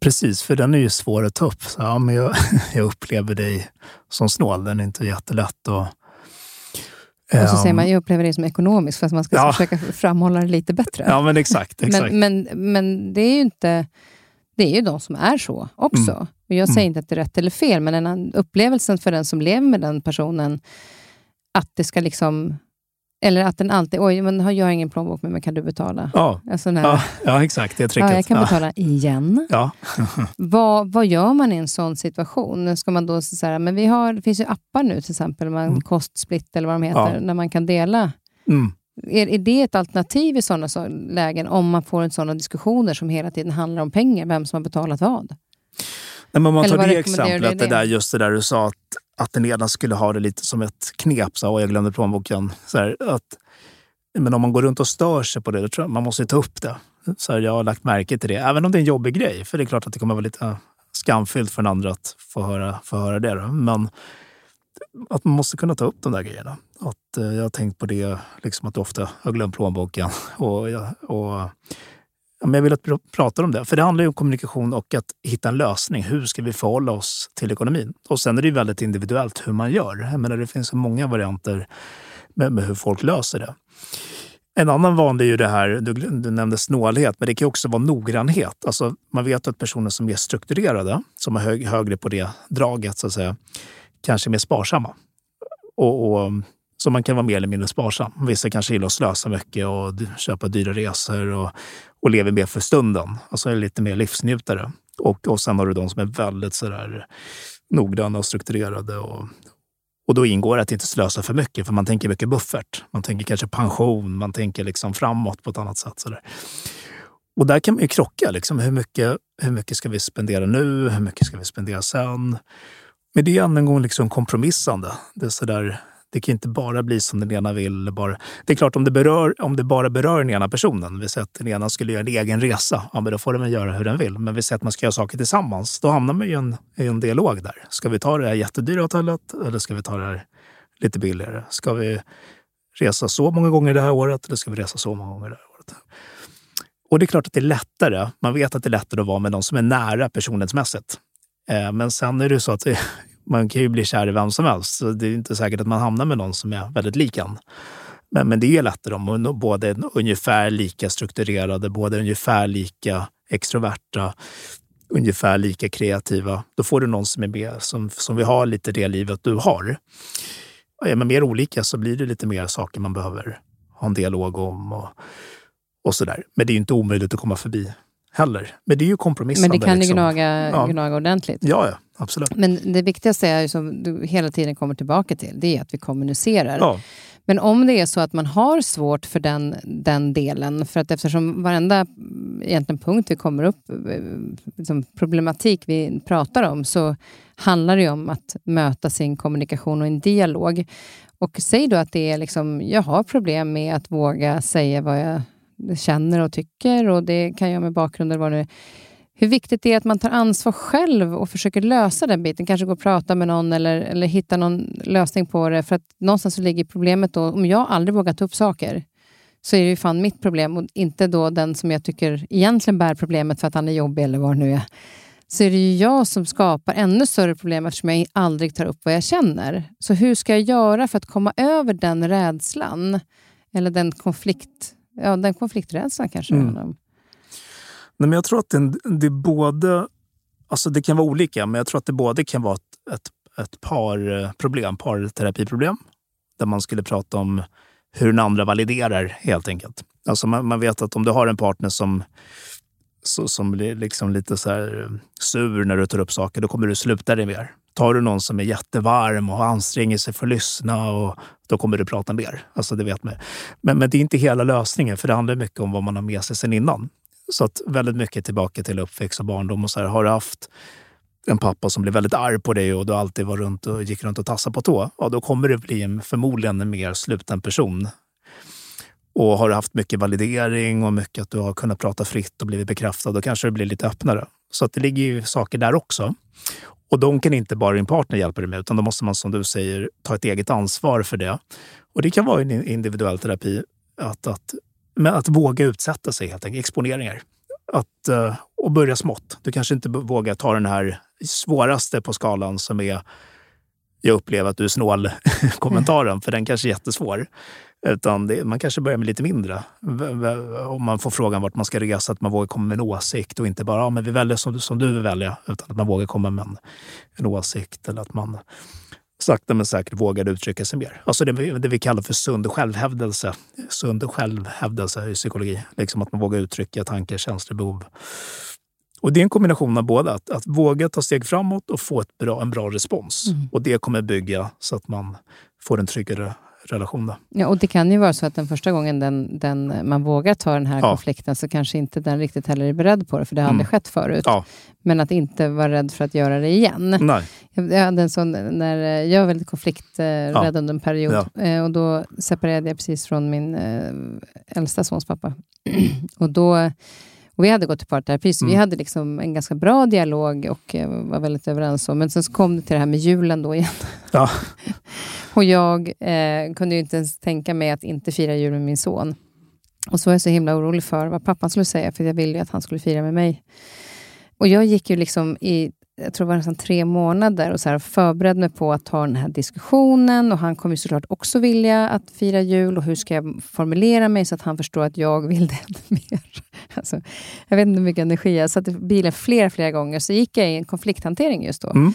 Precis, för den är ju svår att ta upp. Så, ja, men jag, [laughs] jag upplever dig som snål. Den är inte jättelätt att... Och så Ehm, säger man, jag upplever det som ekonomiskt, för att man ska Ja. försöka framhålla det lite bättre. Ja, men exakt. exakt. Men, men, men det är ju inte... Det är ju de som är så också. Mm. Och jag säger Mm. inte att det är rätt eller fel, men den upplevelsen för den som lever med den personen, att det ska liksom... Eller att den alltid, oj, men har jag ingen plånbok med mig, kan du betala? ja, Alltså, nej, ja, ja, exakt. Det är tricket. ja, jag kan ja. betala igen. Ja. [laughs] Vad, vad gör man i en sån situation? Ska man då säga, men vi har, det finns ju appar nu till exempel, man, Mm. Kostsplit eller vad de heter, Ja. där man kan dela. Mm. Är, är det ett alternativ i sådana så, lägen om man får en sådana diskussioner som hela tiden handlar om pengar, vem som har betalat vad? Nej, men om man Eller tar det exemplet, det? det där, just det där du sa att, att den ena skulle ha det lite som ett knep. Så, "Åh, jag glömde plånboken. Så här, att, men om man går runt och stör sig på det, då tror jag man måste ta upp det. Så här, jag har lagt märke till det, även om det är en jobbig grej. För det är klart att det kommer vara lite eh, skamfyllt för den andra att få höra, få höra det. Då. Men att man måste kunna ta upp de där grejerna. Att, eh, jag har tänkt på det, liksom att du ofta har glömt plånboken. [laughs] Och, och, ja, men jag vill att vi pratar om det. För det handlar ju om kommunikation och att hitta en lösning. Hur ska vi förhålla oss till ekonomin? Och sen är det ju väldigt individuellt hur man gör. Jag menar, det finns så många varianter med, med hur folk löser det. En annan vanlig är ju det här, du, du nämnde snålhet, men det kan också vara noggrannhet. Alltså, man vet att personer som är strukturerade, som är hög, högre på det draget, så att säga, kanske är mer sparsamma. Och, och, så man kan vara mer eller mindre sparsam. Vissa kanske gillar att slösa mycket och köpa dyra resor och, och lever mer för stunden. Alltså är lite mer livsnjutare. Och, och sen har du de som är väldigt sådär noggranna och strukturerade. Och, och då ingår det att inte slösa för mycket, för man tänker mycket buffert. Man tänker kanske pension, man tänker liksom framåt på ett annat sätt. Sådär. Och där kan man ju krocka. Liksom. Hur, mycket, hur mycket ska vi spendera nu? Hur mycket ska vi spendera sen? Men det är än en gång liksom kompromissande. Det, är sådär, det kan inte bara bli som den ena vill. Bara. Det är klart, om det, berör, om det bara berör den ena personen, vi säger att den ena skulle göra en egen resa, ja, men då får den väl göra hur den vill. Men vi säger att man ska göra saker tillsammans, då hamnar man ju i en, i en dialog där. Ska vi ta det här jättedyra hotellet eller ska vi ta det här lite billigare? Ska vi resa så många gånger det här året eller ska vi resa så många gånger det här året? Och det är klart att det är lättare. Man vet att det är lättare att vara med någon som är nära personlighetsmässigt. Eh, men sen är det så att man kan ju bli kär i vem som helst. Så det är inte säkert att man hamnar med någon som är väldigt lik en. Men, men det är lättare om båda är ungefär lika strukturerade, båda ungefär lika extroverta, ungefär lika kreativa. Då får du någon som är med, som, som vill ha lite det livet du har. Är man mer olika så blir det lite mer saker man behöver ha en dialog om och, och sådär. Men det är inte omöjligt att komma förbi heller. Men det är ju kompromissande. Men det kan ju liksom. gnaga, Ja. gnaga ordentligt. Ja, ja, absolut. Men det viktigaste är ju som du hela tiden kommer tillbaka till, det är att vi kommunicerar. Ja, Men om det är så att man har svårt för den, den delen, för att eftersom varenda mm, egentligen punkt vi kommer upp, eh, liksom problematik vi pratar om, så handlar det ju om att möta sin kommunikation och en dialog. Och säg då att det är liksom, jag har problem med att våga säga vad jag känner och tycker och det kan jag med bakgrund eller vad det. Hur viktigt det är att man tar ansvar själv och försöker lösa den biten. Kanske gå och prata med någon eller, eller hitta någon lösning på det. För att någonstans så ligger problemet då, om jag aldrig vågar ta upp saker, så är det ju fan mitt problem och inte då den som jag tycker egentligen bär problemet för att han är jobbig eller vad det nu är. Så är det ju jag som skapar ännu större problem eftersom jag aldrig tar upp vad jag känner. Så hur ska jag göra för att komma över den rädslan? Eller den konflikt... Ja, den konflikträdslan kanske det Mm. handlar om. Nej, men jag tror att det, det både... Alltså det kan vara olika, men jag tror att det både kan vara ett, ett, ett parproblem, parterapiproblem, där man skulle prata om hur den andra validerar helt enkelt. Alltså man, man vet att om du har en partner som, så, som blir liksom lite så eh, sur när du tar upp saker, då kommer du sluta dig mer. Tar du någon som är jättevarm och anstränger sig för att lyssna, och, då kommer du prata mer. Alltså det vet man. Men, men det är inte hela lösningen, för det handlar mycket om vad man har med sig sen innan. Så att väldigt mycket tillbaka till uppväxt och barndom. Och så här, har du haft en pappa som blev väldigt arg på dig och du alltid var runt och gick runt och tassade på tå, ja, då kommer du bli en, förmodligen en mer sluten person. Och har du haft mycket validering och mycket att du har kunnat prata fritt och blivit bekräftad, då kanske det blir lite öppnare. Så att det ligger ju saker där också. Och de kan inte bara din partner hjälpa dig med, utan då måste man som du säger ta ett eget ansvar för det. Och det kan vara en individuell terapi, att, att, men att våga utsätta sig helt enkelt, exponeringar. Att, eh, och börja smått. Du kanske inte vågar ta den här svåraste på skalan som är jag upplever att du är snål-kommentaren, [laughs] för den kanske är jättesvår. Utan det, man kanske börjar med lite mindre. Om man får frågan vart man ska resa, att man vågar komma med en åsikt och inte bara ja, men vi väljer som du, som du vill välja. Utan att man vågar komma med en, en åsikt eller att man sakta men säkert vågar uttrycka sig mer. Alltså det, vi- det vi kallar för sund självhävdelse. Sund självhävdelse i psykologi. Liksom att man vågar uttrycka tankar, känslor, behov. Och det är en kombination av båda. Att, att våga ta steg framåt och få ett bra, en bra respons. Och det kommer bygga så att man får en tryggare relation. Då. Ja, och det kan ju vara så att den första gången den, den, man vågar ta den här Ja. konflikten så kanske inte den riktigt heller är beredd på det, för det har Mm. aldrig skett förut. Ja. Men att inte vara rädd för att göra det igen. Nej. Jag, jag, hade en sån, när, jag var väldigt konflikträdd Ja. under en period eh, och då separerade jag precis från min eh, äldsta sons pappa. [clears throat] och då, och vi hade gått i parterapi, så vi Mm. hade liksom en ganska bra dialog och eh, var väldigt överens om. Men sen så kom det till det här med julen då igen. Ja. [laughs] Och jag eh, kunde ju inte ens tänka mig att inte fira jul med min son. Och så var jag så himla orolig för vad pappan skulle säga, för jag ville ju att han skulle fira med mig. Och jag gick ju liksom i, jag tror det var nästan tre månader och så här förberedde mig på att ta den här diskussionen. Och han kommer såklart också vilja att fira jul. Och hur ska jag formulera mig så att han förstår att jag vill det ännu [laughs] mer? Alltså, jag vet inte hur mycket energi jag satt i bilen flera, flera gånger. Så gick jag i en konflikthantering just då. Mm.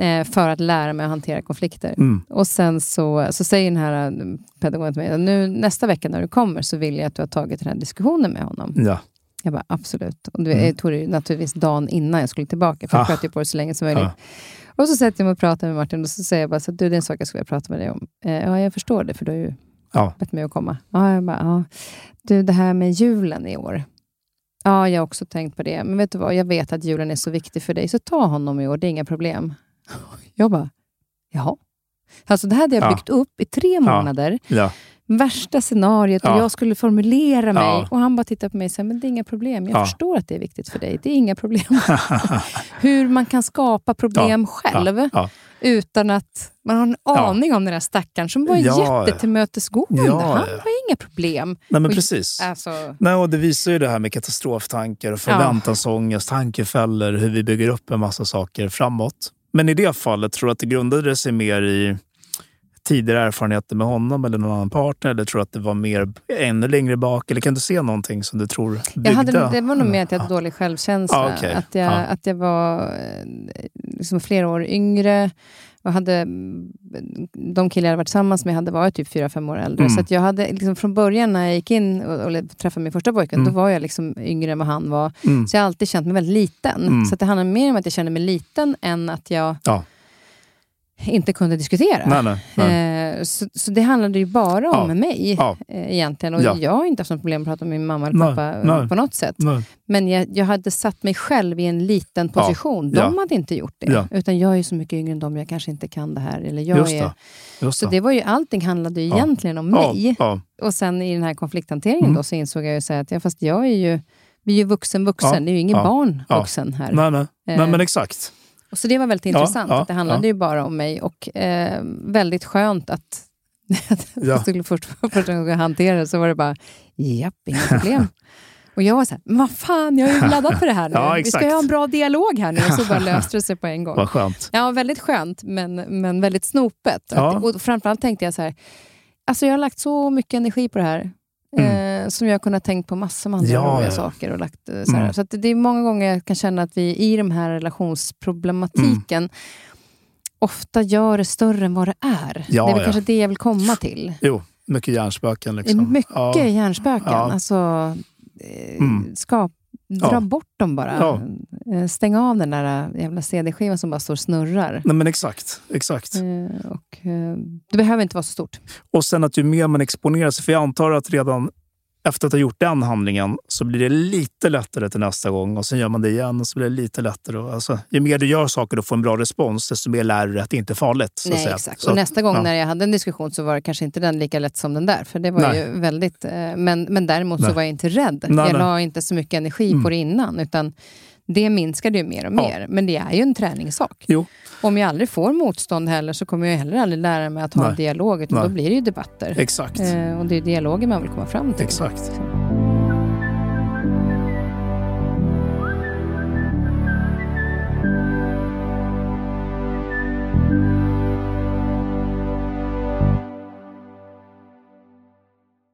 Eh, för att lära mig att hantera konflikter. Mm. Och sen så, så säger den här eh, pedagogen till mig, nu, nästa vecka när du kommer så vill jag att du har tagit den här diskussionen med honom. Ja. Jag bara, absolut. Och det Mm. tog det naturligtvis dagen innan jag skulle tillbaka, för jag Ah. sköt ju på det så länge som möjligt. Ja. Och så sätter jag mig och pratar med Martin och så säger jag bara, så, att, du det är en sak jag skulle vilja prata med dig om. Eh, ja, jag förstår det, för du har ju Ja. bett mig att komma. Ja, jag bara, ja. Du, det här med julen i år. Ja, jag har också tänkt på det. Men vet du vad, jag vet att julen är så viktig för dig, så ta honom i år, det är inga problem. [laughs] Jag bara, jaha. Alltså det här hade jag Ja. byggt upp i tre månader. Ja. Värsta scenariot och Ja. jag skulle formulera mig. Och han bara tittar på mig och säger, men det är inga problem. Jag Ja. förstår att det är viktigt för dig. Det är inga problem. [laughs] Hur man kan skapa problem själv. Utan att man har en aning om den där stackaren som var Ja. jättetillmötesgående. Ja, Han var inga problem. Nej, men Och- precis. Alltså, Nej, och det visar ju det här med katastroftankar, förväntansångest, tankefällor, hur vi bygger upp en massa saker framåt. Men i det fallet, tror du att det grundade sig mer i tidigare erfarenheter med honom eller någon annan partner? Eller tror du att det var mer ännu längre bak? Eller kan du se någonting som du tror byggde? jag hade, det var nog mer att jag hade dålig självkänsla. Ja, okej. att, jag, Ja. att jag var eh, liksom flera år yngre. Och hade, de killar jag hade varit tillsammans med hade varit typ fyra fem år äldre. Mm. Så jag hade liksom från början när jag gick in och, och träffade min första pojke, Mm. då var jag liksom yngre än vad han var. Mm. Så jag har alltid känt mig väldigt liten. Mm. Så det handlar mer om att jag kände mig liten än att jag Ja. inte kunde diskutera. Nej, nej, nej. Eh, så, så det handlade ju bara om Ja. mig Ja. eh, egentligen. Och Ja. jag har inte haft något problem att prata med min mamma eller pappa eh, nej. på något sätt. nej. Men jag, jag hade satt mig själv i en liten position. De hade inte gjort det. Utan jag är så mycket yngre än dem, jag kanske inte kan det här. Eller jag Just är... Just Så det. var ju, allting handlade ju egentligen om mig. Och sen i den här konflikthanteringen Mm. då, så insåg jag ju så att ja, fast jag är ju, vi är ju vuxen vuxen. Det är ju ingen barn vuxen här. Nej, nej. Eh, nej, men exakt. Och så det var väldigt Ja, intressant. ja, att det handlade ja. ju bara om mig. Och eh, väldigt skönt att [laughs] Ja. jag skulle först, [laughs] första gången jag hanterade det så var det bara, japp, inga problem. [laughs] Och jag var så här, men vad fan, jag har ju laddat för det här nu. Ja, Vi ska ju ha en bra dialog här nu. Och så bara löste det sig på en gång. Vad skönt. Ja, väldigt skönt, men, men väldigt snopet. Ja. Att, och framförallt tänkte jag så här, alltså jag har lagt så mycket energi på det här. Eh, som jag kunnat tänkt på massor med andra Mm. Ja, roliga saker. Och lagt, eh, så. Mm. så det är många gånger jag kan känna att vi i de här relationsproblematiken Mm. ofta gör det större än vad det är. Ja, det är väl kanske det jag vill komma till. Jo, mycket hjärnspöken. Liksom. mycket Ja. hjärnspöken. Ja. Alltså, eh, Mm. skap, dra Ja. bort dem bara. Ja. Eh, Stäng av den där jävla CD-skivan som bara står och snurrar. Nej, men exakt. exakt. Eh, och, eh, det behöver inte vara så stort. Och sen att ju mer man exponerar sig, för jag antar att redan efter att ha gjort den handlingen så blir det lite lättare till nästa gång och sen gör man det igen och så blir det lite lättare. Alltså, ju mer du gör saker och får en bra respons, desto mer lär du dig att det inte är farligt. Så Nej, exakt. Så och nästa gång ja. när jag hade en diskussion så var det kanske inte den lika lätt som den där. För det var Nej. ju väldigt... Eh, men, men däremot så Nej. var jag inte rädd. Nej, jag la inte så mycket energi Mm. på det innan. Utan det minskade ju mer och Ja. mer. Men det är ju en träningssak. Jo. Om jag aldrig får motstånd heller så kommer jag heller aldrig lära mig att ha en Nej. dialog. Utan Nej. då blir det ju debatter. Exakt. Eh, och det är dialogen man vill komma fram till. Exakt.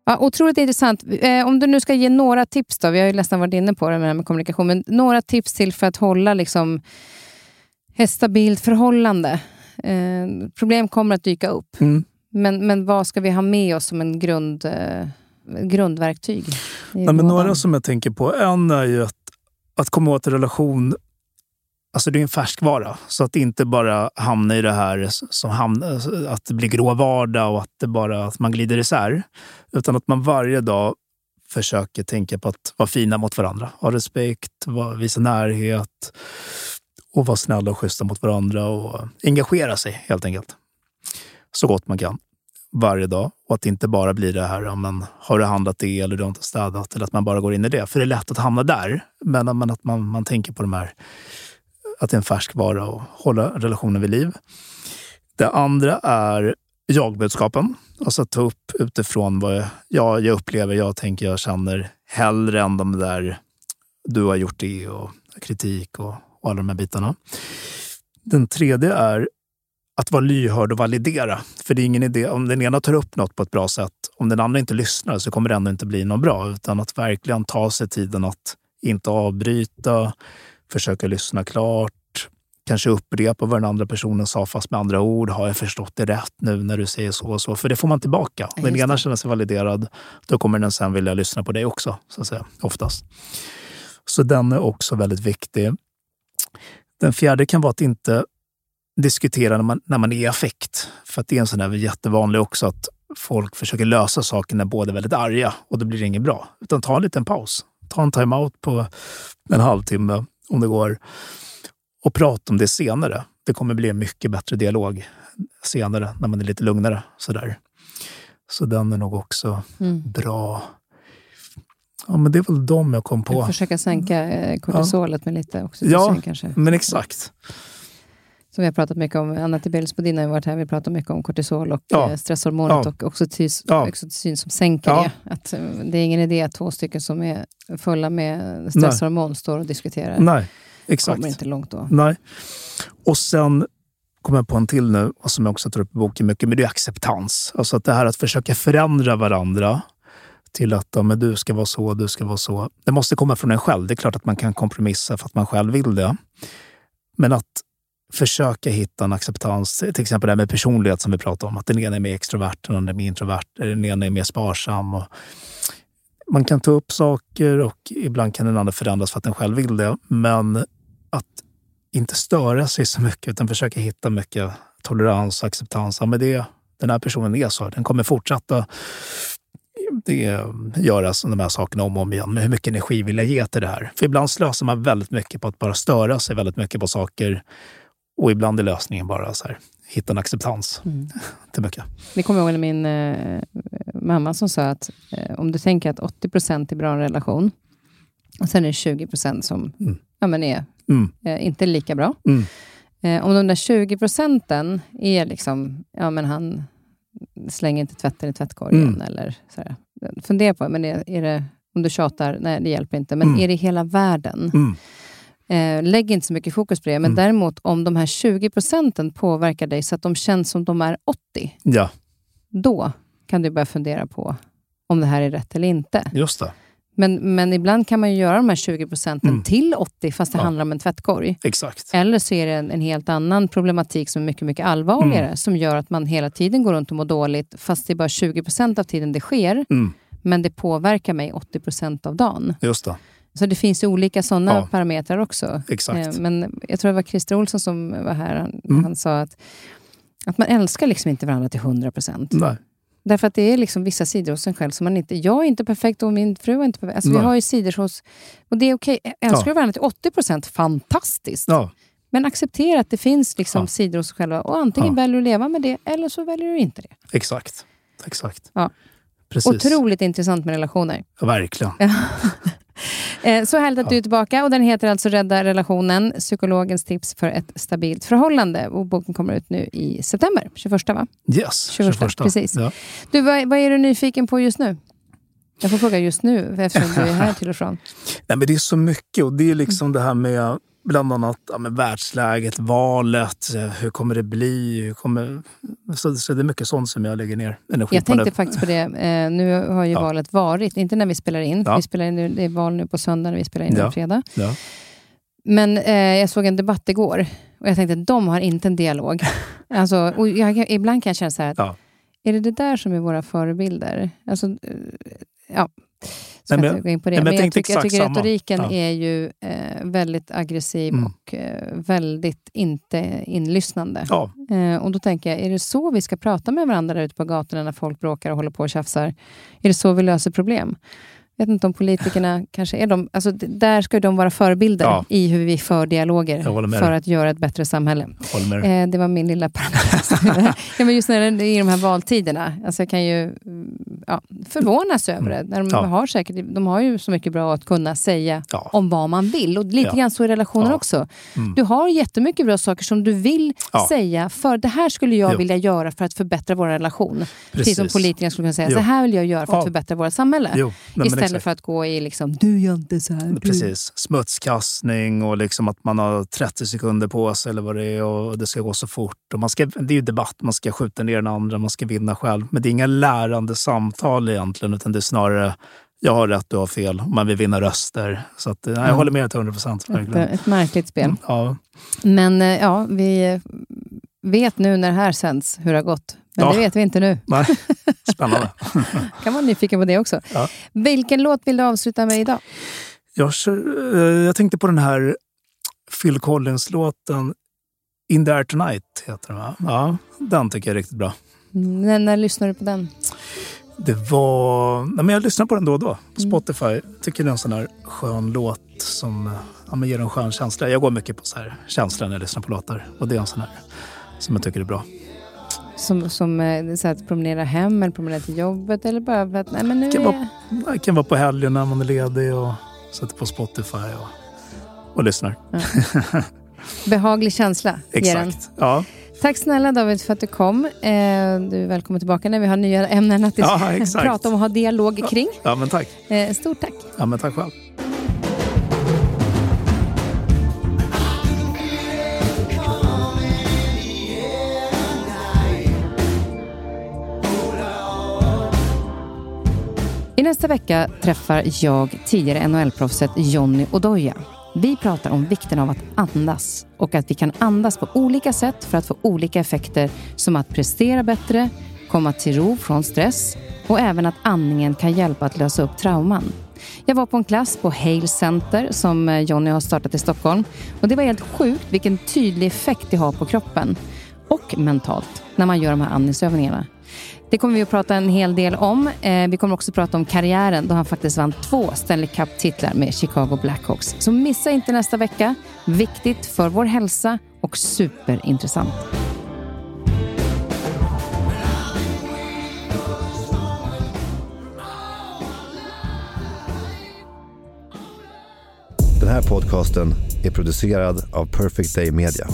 Ja, otroligt intressant. Eh, om du nu ska ge några tips då, vi har ju nästan varit inne på det med, med kommunikation, men några tips till för att hålla liksom, ett stabilt förhållande. Eh, problem kommer att dyka upp, Mm. men, men vad ska vi ha med oss som en grund, eh, grundverktyg? Nej, men några som jag tänker på. En är ju att, att komma åt en relation. Alltså det är en färskvara. Så att inte bara hamna i det här som hamnar, att det blir grå vardag och att, det bara, att man glider isär. Utan att man varje dag försöker tänka på att vara fina mot varandra. Ha respekt, visa närhet och vara snälla och schyssta mot varandra och engagera sig helt enkelt. Så gott man kan varje dag och att det inte bara blir det här, ja, men, har du handlat det eller du har inte städat? Eller att man bara går in i det. För det är lätt att hamna där. Men, men att man, man tänker på de här, att det är en färskvara och hålla relationen vid liv. Det andra är jagbudskapen. Alltså att ta upp utifrån vad jag, jag, jag upplever, jag tänker, jag känner hellre än de där du har gjort det och kritik och, och alla de här bitarna. Den tredje är att vara lyhörd och validera. För det är ingen idé, om den ena tar upp något på ett bra sätt, om den andra inte lyssnar så kommer det ändå inte bli något bra. Utan att verkligen ta sig tiden att inte avbryta, försöka lyssna klart, kanske upprepa vad den andra personen sa fast med andra ord. Har jag förstått det rätt nu när du säger så och så? För det får man tillbaka. Om den ena känner sig validerad, då kommer den sen vilja lyssna på dig också, så att säga, oftast. Så den är också väldigt viktig. Den fjärde kan vara att inte diskutera när man, när man är i affekt. För att det är en sån där jättevanlig också att folk försöker lösa saker när båda är väldigt arga och då blir det inget bra. Utan ta en liten paus. Ta en timeout på en halvtimme om det går och prata om det senare. Det kommer bli en mycket bättre dialog senare när man är lite lugnare. Sådär. Så den är nog också Mm. bra. Ja, men det är väl de jag kom på. Försöka sänka eh, kortisolet med lite oxytocin Ja. kanske. Men exakt. Som vi har pratat mycket om. Anna Tibelius Bodin har varit här. Vi pratar mycket om kortisol och Ja. eh, stresshormonet Ja. och oxytocin, Ja. oxytocin som sänker Ja. det. Att, eh, det är ingen idé att två stycken som är fulla med stresshormon står och diskuterar. Nej, exakt. kommer inte långt då. Nej. Och sen kommer jag på en till nu, som jag också tar upp i boken mycket, men det är acceptans. Alltså att det här att försöka förändra varandra till att ja, men du ska vara så, du ska vara så. Det måste komma från en själv. Det är klart att man kan kompromissa för att man själv vill det. Men att försöka hitta en acceptans, till exempel det här med personlighet som vi pratade om. Att den ena är mer extrovert, den andra är mer introvert, den ena är mer sparsam. Och man kan ta upp saker och ibland kan den andra förändras för att den själv vill det. Men att inte störa sig så mycket utan försöka hitta mycket tolerans och acceptans. Ja, men det, den här personen är så. Den kommer fortsätta det, göra de här sakerna om och om igen. Men hur mycket energi vill jag ge till det här? För ibland slösar man väldigt mycket på att bara störa sig väldigt mycket på saker. Och ibland är lösningen bara så här, hitta en acceptans Mm. [laughs] till mycket. Det kommer jag ihåg min eh, mamma som sa att eh, om du tänker att 80 procent är bra en relation och sen är det 20 procent som Mm. ja, men är Mm. eh, inte lika bra. Mm. Eh, om de där 20 procenten är liksom, ja men han slänger inte tvätten i tvättkorgen Mm. eller sådär. Fundera på, men är, är det, om du tjatar, nej det hjälper inte, men Mm. är det hela världen? Eh, lägg inte så mycket fokus på det, men Mm. däremot om de här 20 procenten påverkar dig så att de känns som de är 80, Ja, då kan du börja fundera på om det här är rätt eller inte. just det. Men, men ibland kan man ju göra de här 20 procenten Mm. till 80 fast det Ja. handlar om en tvättkorg. Exakt. Eller så är det en, en helt annan problematik som är mycket, mycket allvarligare Mm. som gör att man hela tiden går runt och mår dåligt fast det är bara 20 procent av tiden det sker. Mm. Men det påverkar mig 80 procent av dagen. Just det. Så det finns ju olika sådana Ja. parametrar också. Exakt. Eh, Men jag tror det var Christer Olsson som var här. Han, Mm. han sa att, att man älskar liksom inte varandra till 100 procent. Därför att det är liksom vissa sidor hos en själv som man inte... Jag är inte perfekt och min fru är inte perfekt. Alltså vi har ju sidor hos... Och det är okej. Älskar Ja. du varandra till 80 procent, fantastiskt. Ja, Men acceptera att det finns liksom Ja. sidor hos oss själva. Och antingen Ja. väljer du att leva med det, eller så väljer du inte det. exakt. Exakt. Ja. Precis. Otroligt intressant med relationer. Ja, verkligen. [laughs] Eh, Så härligt att du är tillbaka. Och Den heter alltså Rädda relationen, psykologens tips för ett stabilt förhållande. Och boken kommer ut nu i september, 21 va? Yes, 21, precis. Ja. Du, vad, vad är du nyfiken på just nu? Jag får fråga just nu, eftersom du är här [laughs] till och från. Nej, men det är så mycket och det är liksom det här med bland annat ja, med världsläget, valet, hur kommer det bli? Hur kommer... så, så det är mycket sånt som jag lägger ner energi Jag på nu. tänkte faktiskt på det. Eh, nu har ju Ja. valet varit, inte när vi spelar in. Ja. Vi spelar in nu, det är val nu på söndag när vi spelar in Ja. fredag. Ja. Men eh, jag såg en debatt igår och jag tänkte att de har inte en dialog. [laughs] alltså, jag, ibland kan jag känna så här, att, är det det där som är våra förebilder? Alltså, eh, ja. Men- inte gå in på det. nej, men men jag jag, tänkte tycker, jag tycker retoriken Ja. är ju eh, väldigt aggressiv Mm. och eh, väldigt inte inlyssnande. Ja, Eh, och då tänker jag, är det så vi ska prata med varandra där ute på gatorna när folk bråkar och håller på och tjafsar? Är det så vi löser problem? Jag vet inte om politikerna [laughs] kanske är de... Alltså, där ska de vara förebilder Ja. i hur vi för dialoger för att göra ett bättre samhälle. Eh, det var min lilla parentes. [laughs] ja, men just när det är i de här valtiderna. Alltså jag kan ju mm, ja, förvånas över det. När de, Ja. har säkert, de har ju så mycket bra att kunna säga om vad man vill. Och lite Ja. grann så i relationer också. Mm. Du har jättemycket bra saker som du vill säga. För det här skulle jag Jo. vilja göra för att förbättra vår relation. Precis, som Precis. politikerna skulle kunna säga. Jo. Så här vill jag göra för att förbättra vårt samhälle. Jo, nej, Istället för att gå i liksom, du gör inte så här. Precis. Smutskastning och liksom att man har 30 sekunder på sig eller vad det är och det ska gå så fort. Och man ska, det är ju debatt, man ska skjuta ner den andra, man ska vinna själv. Men det är inga lärande samtal egentligen utan det är snarare jag har rätt, du har fel. Man vill vinna röster. Så att, nej, jag Ja. håller med till 100 procent. Ett, ett märkligt spel. Ja, Men eh, ja, vi vet nu när det här sänds hur det har gått. Men Ja. det vet vi inte nu. nej. [laughs] Spännande. kan vara nyfiken på det också. Ja. Vilken låt vill du avsluta med idag? Jag, eh, jag tänkte på den här Phil Collins-låten In the air tonight. Heter den, va? Ja, den tycker jag är riktigt bra. Mm, När, när lyssnar du på den? Det var... Nej, men jag lyssnar på den då och då på Mm. Spotify. Jag tycker det är en sån här skön låt som ja, ger en skön känsla. Jag går mycket på så här känslor när jag lyssnar på låtar. Och det är en sån här som jag tycker är bra. Som, som eh, så att promenera hem eller promenera till jobbet eller bara för att nej, men nu Kan är... vara- Det kan vara på helgen när man är ledig och sätter på Spotify och, och lyssnar. [laughs] Behaglig känsla. Exakt. Ja. Tack snälla David för att du kom. Eh, du är välkommen tillbaka när vi har nya ämnen att Ja, [laughs] prata om och ha dialog kring. ja, men tack. Eh, stort tack. Ja, men tack själv. I nästa vecka träffar jag tidigare NHL-proffset Jonny Odoja. Vi pratar om vikten av att andas och att vi kan andas på olika sätt för att få olika effekter som att prestera bättre, komma till ro från stress och även att andningen kan hjälpa att lösa upp trauman. Jag var på en klass på Hale Center som eh, Jonny har startat i Stockholm och det var helt sjukt vilken tydlig effekt det har på kroppen och mentalt när man gör de här andningsövningarna. Det kommer vi att prata en hel del om. Eh, vi kommer också prata om karriären då han faktiskt vann två Stanley Cup-titlar med Chicago Blackhawks. Så missa inte nästa vecka. Viktigt för vår hälsa och superintressant. Den här podcasten är producerad av Perfect Day Media.